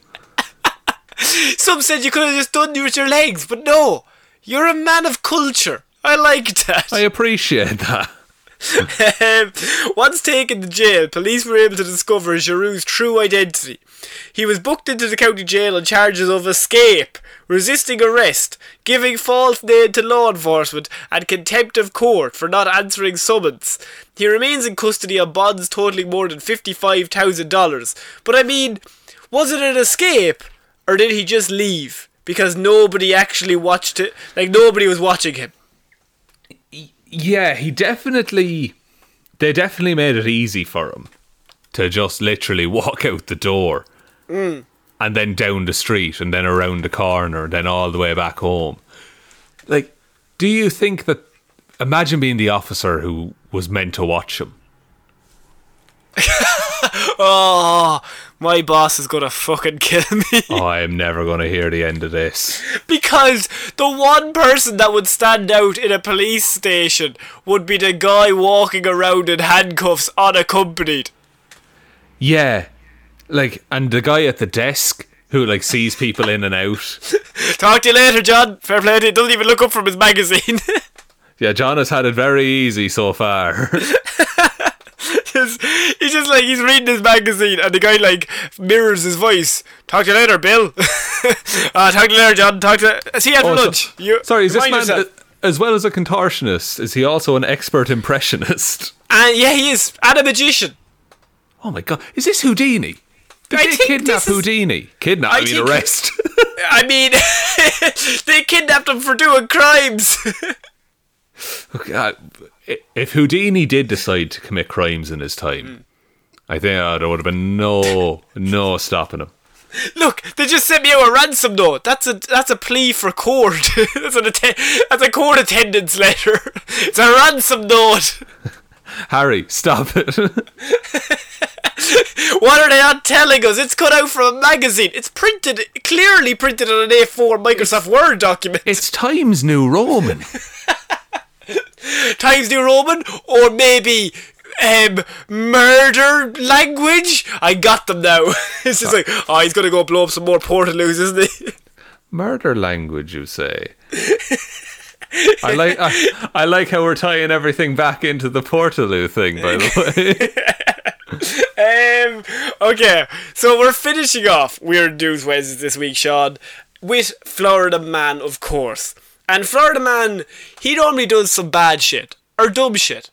[laughs] Some said you could have just done it with your legs, but no, you're a man of culture. I like that. I appreciate that. Um, Once taken to jail, police were able to discover Giroux's true identity. He was booked into the county jail on charges of escape, resisting arrest, giving false name to law enforcement, and contempt of court for not answering summons. He remains in custody on bonds totaling more than $55,000. But I mean, was it an escape, or did he just leave? Because nobody actually watched it, like nobody was watching him. Yeah, he definitely. They definitely made it easy for him to just literally [laughs] walk out the door mm. and then down the street and then around the corner, and then all the way back home. Like, do you think that. Imagine being the officer who was meant to watch him. [laughs] Oh, my boss is gonna fucking kill me. Oh, I am never going to hear the end of this. Because the one person that would stand out in a police station would be the guy walking around in handcuffs unaccompanied. Yeah. Like, and the guy at the desk who, like, sees people in and out. [laughs] Talk to you later, John. Fair play to you. Doesn't even look up from his magazine. [laughs] Yeah, John has had it very easy so far. [laughs] Just- he's just like, he's reading his magazine and the guy like mirrors his voice. Talk to you later, Bill. uh, [laughs] talk to you later, John. Talk to See you after Oh, so- lunch. You, Sorry, is this man, yourself. uh, as well as a contortionist, is he also an expert impressionist? And [laughs] yeah, he is. And a magician. Oh my god, is this Houdini? Did I they kidnap is- Houdini? Kidnap, I, I mean arrest. [laughs] I mean, they kidnapped him for doing crimes. God, i- if Houdini did decide to commit crimes in his time, I think uh, there would have been no, [laughs] no stopping him. Look, they just sent me out a ransom note. That's a that's a plea for court. [laughs] that's an atten- that's a court attendance letter. [laughs] It's a ransom note. Harry, stop it. What are they not telling us? It's cut out from a magazine. It's printed clearly printed on an A4 Microsoft Word document. it's Times New Roman. Times New Roman or maybe um murder language. I got them now. [laughs] it's just like oh, he's gonna go blow up some more Portaloos, isn't he? Murder language, you say? I like I, I like how we're tying everything back into the Portaloo thing. By the way, [laughs] Um, okay, so we're finishing off Weird News Wednesdays this week, Sean, with Florida Man, of course. And Florida Man, he normally does some bad shit, or dumb shit.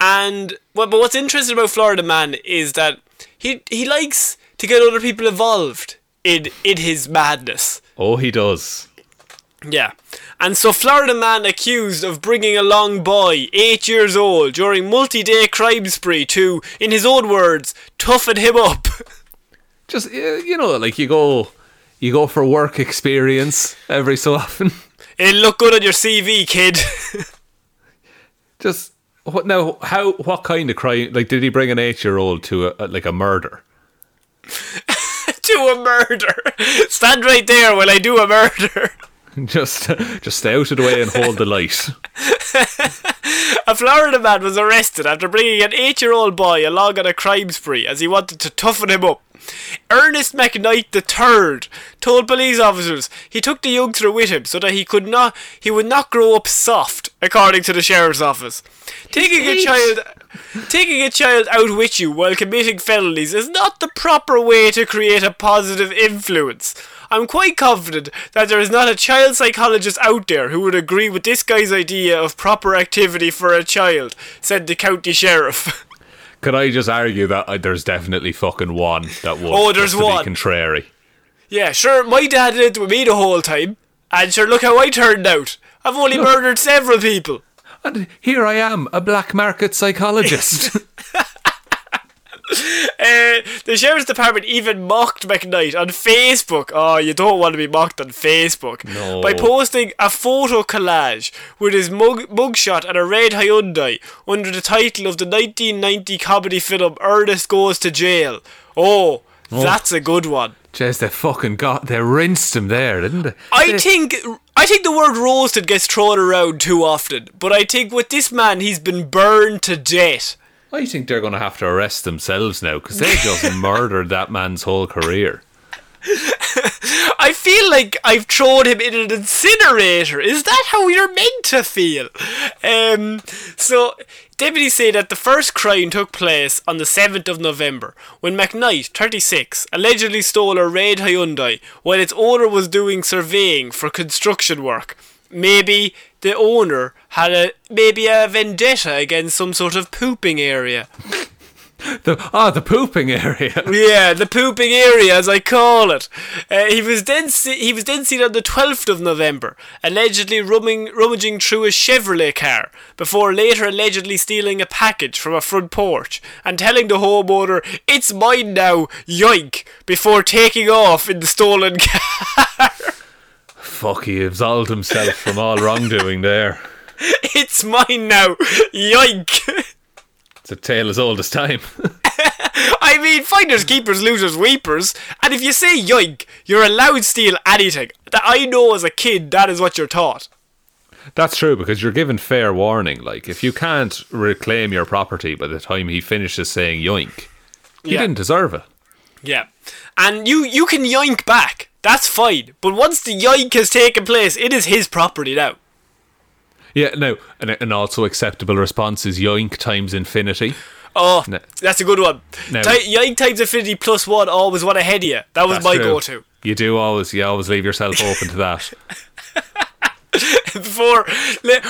And, well, but what's interesting about Florida Man is that he, he likes to get other people involved in, in his madness. oh, he does. Yeah. And so Florida man accused of bringing a long boy, 8 years old, during multi-day crime spree to, in his own words, toughen him up. Just uh, you know, like you go, you go for work experience every so often. [laughs] It'll look good on your CV, kid. [laughs] Just what now? How? What kind of crime? Like, did he bring an eight-year-old to a, like a murder? [laughs] to a murder. Stand right there while I do a murder. [laughs] Just, just stay out of the way and hold the light. A Florida man was arrested after bringing an eight-year-old boy along on a crime spree as he wanted to toughen him up. Ernest McKnight III told police officers he took the youngster with him so that he could not he would not grow up soft, according to the sheriff's office. Taking a child taking a child out with you while committing felonies is not the proper way to create a positive influence. I'm quite confident that there is not a child psychologist out there who would agree with this guy's idea of proper activity for a child, said the county sheriff. [laughs] Could I just argue that uh, there's definitely fucking one that would? Oh, there's just to be one. contrary. Yeah, sure, my dad lived with me the whole time, and sure, look how I turned out. I've only murdered several people. And here I am, a black market psychologist. [laughs] [laughs] [laughs] Uh, the sheriff's department even mocked McKnight on Facebook. Oh, you don't want to be mocked on Facebook. No. By posting a photo collage with his mug mugshot and a red Hyundai under the title of the 1990 comedy film Ernest Goes to Jail. Oh, that's a good one. Jeez, they fucking got they rinsed him there, didn't they? I They- think I think the word roasted gets thrown around too often, but I think with this man, he's been burned to death. I think they're going to have to arrest themselves now because they just [laughs] murdered that man's whole career. [laughs] I feel like I've thrown him in an incinerator. Is that how you're meant to feel? Um, so, deputies say that the first crime took place on the 7th of November when McKnight, 36, allegedly stole a red Hyundai while its owner was doing surveying for construction work. Maybe the owner had a maybe a vendetta against some sort of pooping area. [laughs] The ah, the pooping area. [laughs] Yeah, the pooping area, as I call it. Uh, he was then se- he was then seen on the twelfth of November, allegedly rumming, rummaging through a Chevrolet car, before later allegedly stealing a package from a front porch and telling the homeowner, "It's mine now, yoink!" before taking off in the stolen [laughs] car. Fuck, he absolved himself from all wrongdoing there. [laughs] it's mine now, yoink! It's a tale as old as time. [laughs] I mean, finders, keepers, losers, weepers. And if you say yoink, you're allowed to steal anything. That I know as a kid, that is what you're taught. That's true because you're given fair warning. Like if you can't reclaim your property by the time he finishes saying yoink, he Yeah. didn't deserve it. Yeah. And you you can yoink back. That's fine. But once the yoink has taken place, it is his property now. Yeah, no, and an also acceptable response is yoink times infinity. Oh, No. that's a good one. No. Ti- yoink times infinity plus one always one ahead of you. That was That's my go-to. You do always, you always leave yourself [laughs] open to that. Before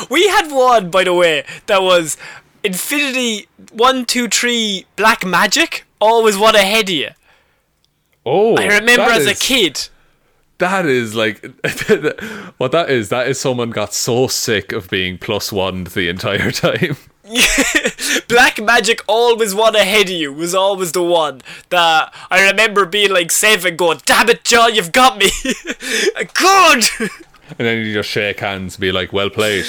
we had one, by the way, that was infinity one two three black magic. Always one ahead of you. Oh, I remember as a kid. That is like [laughs] what that is. That is someone got so sick of being plus one the entire [laughs] time. [laughs] Black Magic always one ahead of you was always the one that I remember being like seven going, damn it John, you've got me. Good And then you just shake hands, and be like, "Well played.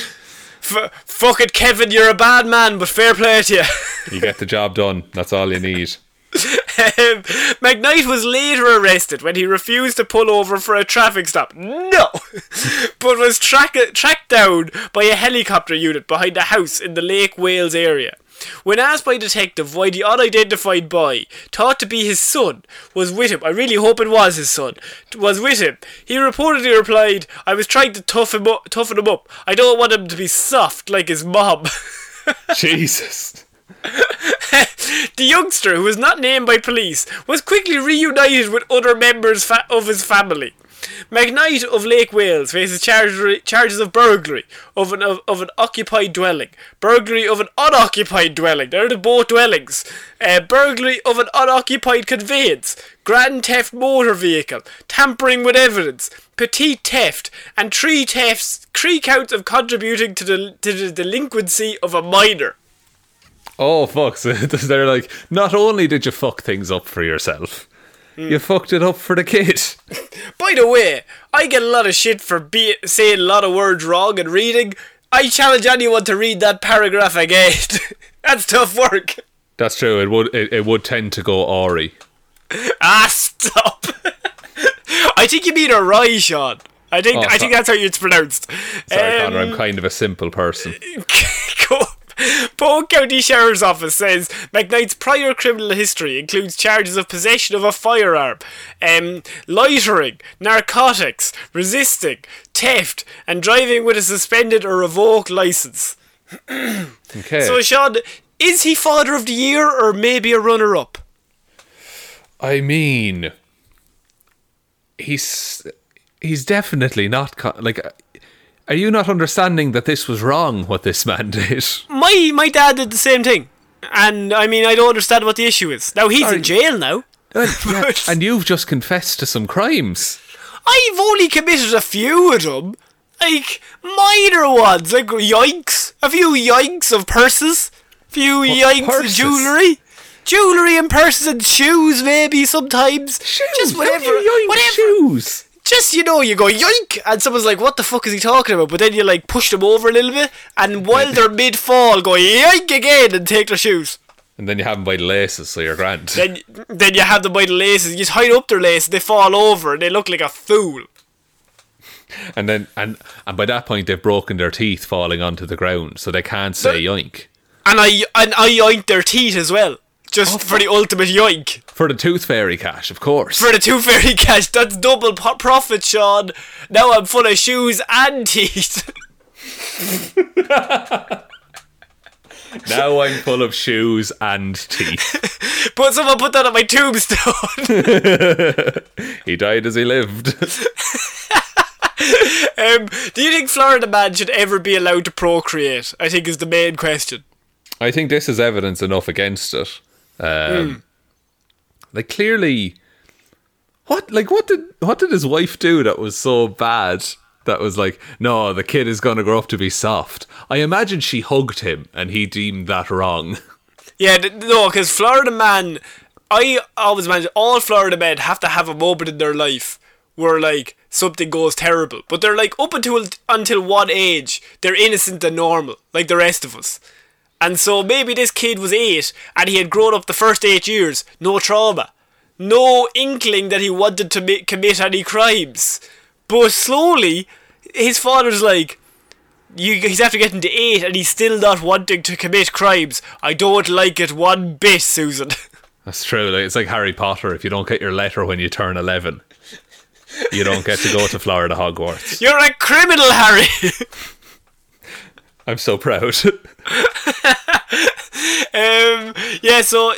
F- Fuck it Kevin, you're a bad man, but fair play to you. You get the job done. That's all you need." Um, McKnight was later arrested when he refused to pull over for a traffic stop. No! [laughs] but was track- tracked down by a helicopter unit behind a house in the Lake Wales area. When asked by detective why the unidentified boy, thought to be his son, was with him, I really hope it was his son, was with him, he reportedly replied, I was trying to tough him up, toughen him up. I don't want him to be soft like his mom. [laughs] Jesus. [laughs] The youngster, who was not named by police, was quickly reunited with other members fa- of his family. McKnight of Lake Wales faces charge, charges of burglary of an of, of an occupied dwelling, burglary of an unoccupied dwelling. They're the both dwellings. Uh, burglary of an unoccupied conveyance, grand theft motor vehicle, tampering with evidence, petite theft, and three thefts. Three counts of contributing to the to the delinquency of a minor. Oh fuck! So [laughs] they're like, not only did you fuck things up for yourself, you fucked it up for the kid. [laughs] By the way, I get a lot of shit for be- saying a lot of words wrong and reading. I challenge anyone to read that paragraph again. [laughs] That's tough work. That's true. It would it, it would tend to go Ori. Ah, stop. I think you mean a rye, Sean. I think Oh, I think that's how it's pronounced. Sorry, Um, Connor. I'm kind of a simple person. Polk County Sheriff's Office says McKnight's prior criminal history includes charges of possession of a firearm, um, loitering, narcotics, resisting, theft, and driving with a suspended or revoked license. [clears throat] Okay. So, Sean, is he Father of the Year or maybe a runner-up? I mean, he's he's definitely not co- like. Are you not understanding that this was wrong? What this man [laughs] did? My my dad did the same thing, and I mean I don't understand what the issue is. Now he's Sorry. in jail now. Well, uh, [laughs] yeah, and you've just confessed to some crimes. I've only committed a few of them. Like, minor ones. Like, yikes. A few yikes of purses. A few yoinks purses? of jewellery. Jewellery and purses and shoes, maybe, sometimes. Shoes, Just whatever. whatever. shoes. Just, you know, you go yoink, and someone's like, what the fuck is he talking about? But then you, like, push them over a little bit, and while they're mid-fall, go yoink again and take their shoes. And then you have them by the laces, so you're grand. Then, then you have them by the laces, you just hide up their laces, they fall over, and they look like a fool. And then and and by that point they've broken their teeth falling onto the ground, so they can't say yoink. And I and I yoinked their teeth as well. Just Oh, for the ultimate yoink. For the tooth fairy cash, of course. For the Tooth fairy cash, that's double po- profit, Shaun. Now I'm full of shoes and teeth. now I'm full of shoes and teeth. [laughs] but someone put that on my tombstone. [laughs] he died as he lived. [laughs] um, do you think Florida man should ever be allowed to procreate? I think is the main question. I think this is evidence enough against it. Um, Like clearly, what like what did what did his wife do that was so bad? That was like, no, the kid is gonna grow up to be soft. I imagine she hugged him, and he deemed that wrong. [laughs] Yeah, no, because Florida man, I always imagine all Florida men have to have a moment in their life where like something goes terrible, but they're like up until until one age, they're innocent and normal, like the rest of us. And so maybe this kid was eight and he had grown up the first eight years, no trauma, no inkling that he wanted to mi- commit any crimes. But slowly, his father's like, you, he's after getting to eight and he's still not wanting to commit crimes. I don't like it one bit, Susan. [laughs] That's true. Like, it's like Harry Potter. If you don't get your letter when you turn eleven, you don't get to go to Florida Hogwarts. You're a criminal, Harry. [laughs] I'm so proud. [laughs] um, yeah, so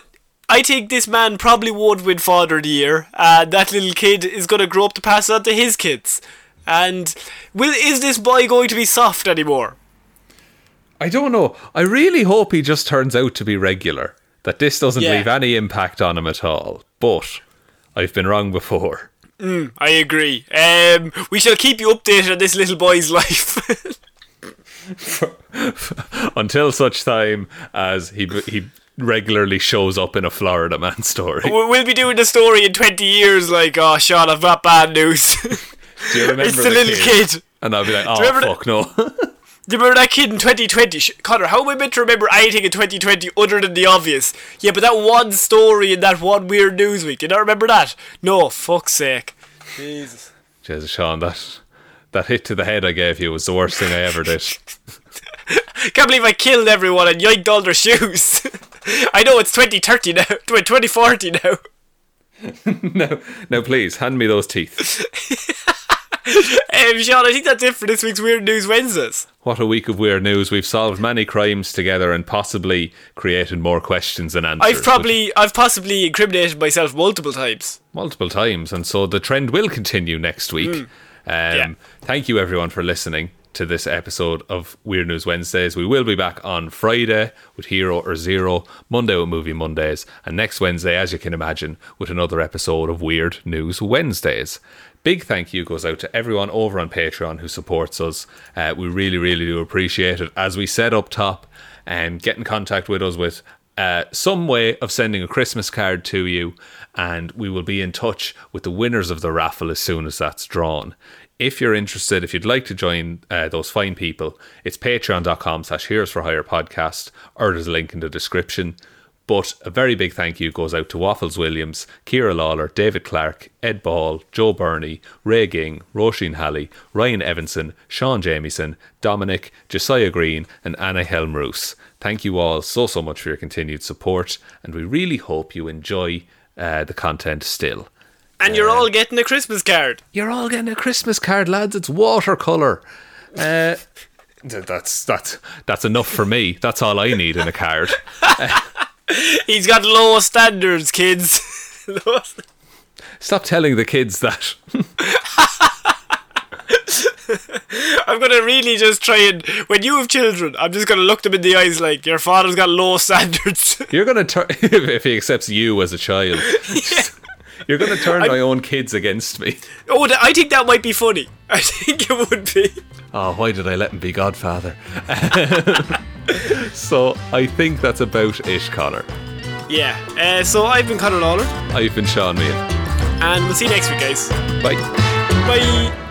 I think this man probably won't win Father of the Year, and that little kid is going to grow up to pass on to his kids. And will is this boy going to be soft anymore? I don't know. I really hope he just turns out to be regular. That this doesn't Yeah. leave any impact on him at all. But I've been wrong before. I agree. Um, we shall keep you updated on this little boy's [laughs] life. [laughs] Until such time as he he regularly shows up in a Florida man story. We- we'll be doing the story in 20 years like, oh, Shaun, I've got bad news. [laughs] Do you remember it's the, little kid. And I'll be like, oh fuck no. [laughs] Do you remember that kid in 2020? Sh- Connor, how am I meant to remember anything in 2020 other than the obvious? Yeah, but that one story in that one weird news week, do you not remember that? No, fuck's sake. Jesus. Jesus, Shaun, that that hit to the head I gave you was the worst thing I ever did. [laughs] Can't believe I killed everyone and yanked all their shoes. [laughs] I know it's 2030 now, [laughs] 2040 now. no, no, please hand me those teeth. Um, Shaun, I think that's it for this week's Weird News Wednesdays. What a week of weird news. We've solved many crimes together and possibly created more questions than answers. I've probably, I've possibly incriminated myself multiple times. multiple times, and so the trend will continue next week. Um, Yeah. Thank you, everyone, for listening to this episode of Weird News Wednesdays. We will be back on Friday with Hero or Zero, Monday with Movie Mondays, and next Wednesday, as you can imagine, with another episode of Weird News Wednesdays. Big thank you goes out to everyone over on Patreon who supports us. Uh, we really, really do appreciate it. As we said up top, um, get in contact with us with uh, some way of sending a Christmas card to you, and we will be in touch with the winners of the raffle as soon as that's drawn. If you're interested, if you'd like to join uh, those fine people, it's patreon.com slash heroes for hire podcast, or there's a link in the description. But a very big thank you goes out to Waffles Williams, Ciara Lawler, David Clarke, Ed Ball, Joe Bernie, Ray Ging, Roisin Hally, Ryan Evanson, Shaun Jamieson, Dominic, Jessiah Green, and Anna Hjelmroos. Thank you all so, so much for your continued support, and we really hope you enjoy uh, the content still. And you're all getting a Christmas card. You're all getting a Christmas card, lads. It's watercolor. Uh, [laughs] that's that's that's enough for me. That's all I need in a card. [laughs] [laughs] He's got low standards, kids. Stop telling the kids that. [laughs] I'm gonna really just try and when you have children, I'm just gonna look them in the eyes like your father's got low standards. [laughs] You're gonna turn [laughs] if he accepts you as a child. You're gonna turn my own kids against me. oh, I think that might be funny. I think it would be. Oh, why did I let him be godfather? so I think that's about ish, Connor. Yeah. Uh, so I've been Conor Lawler, I've been Shaun Meighan. and we'll see you next week, guys. Bye. Bye.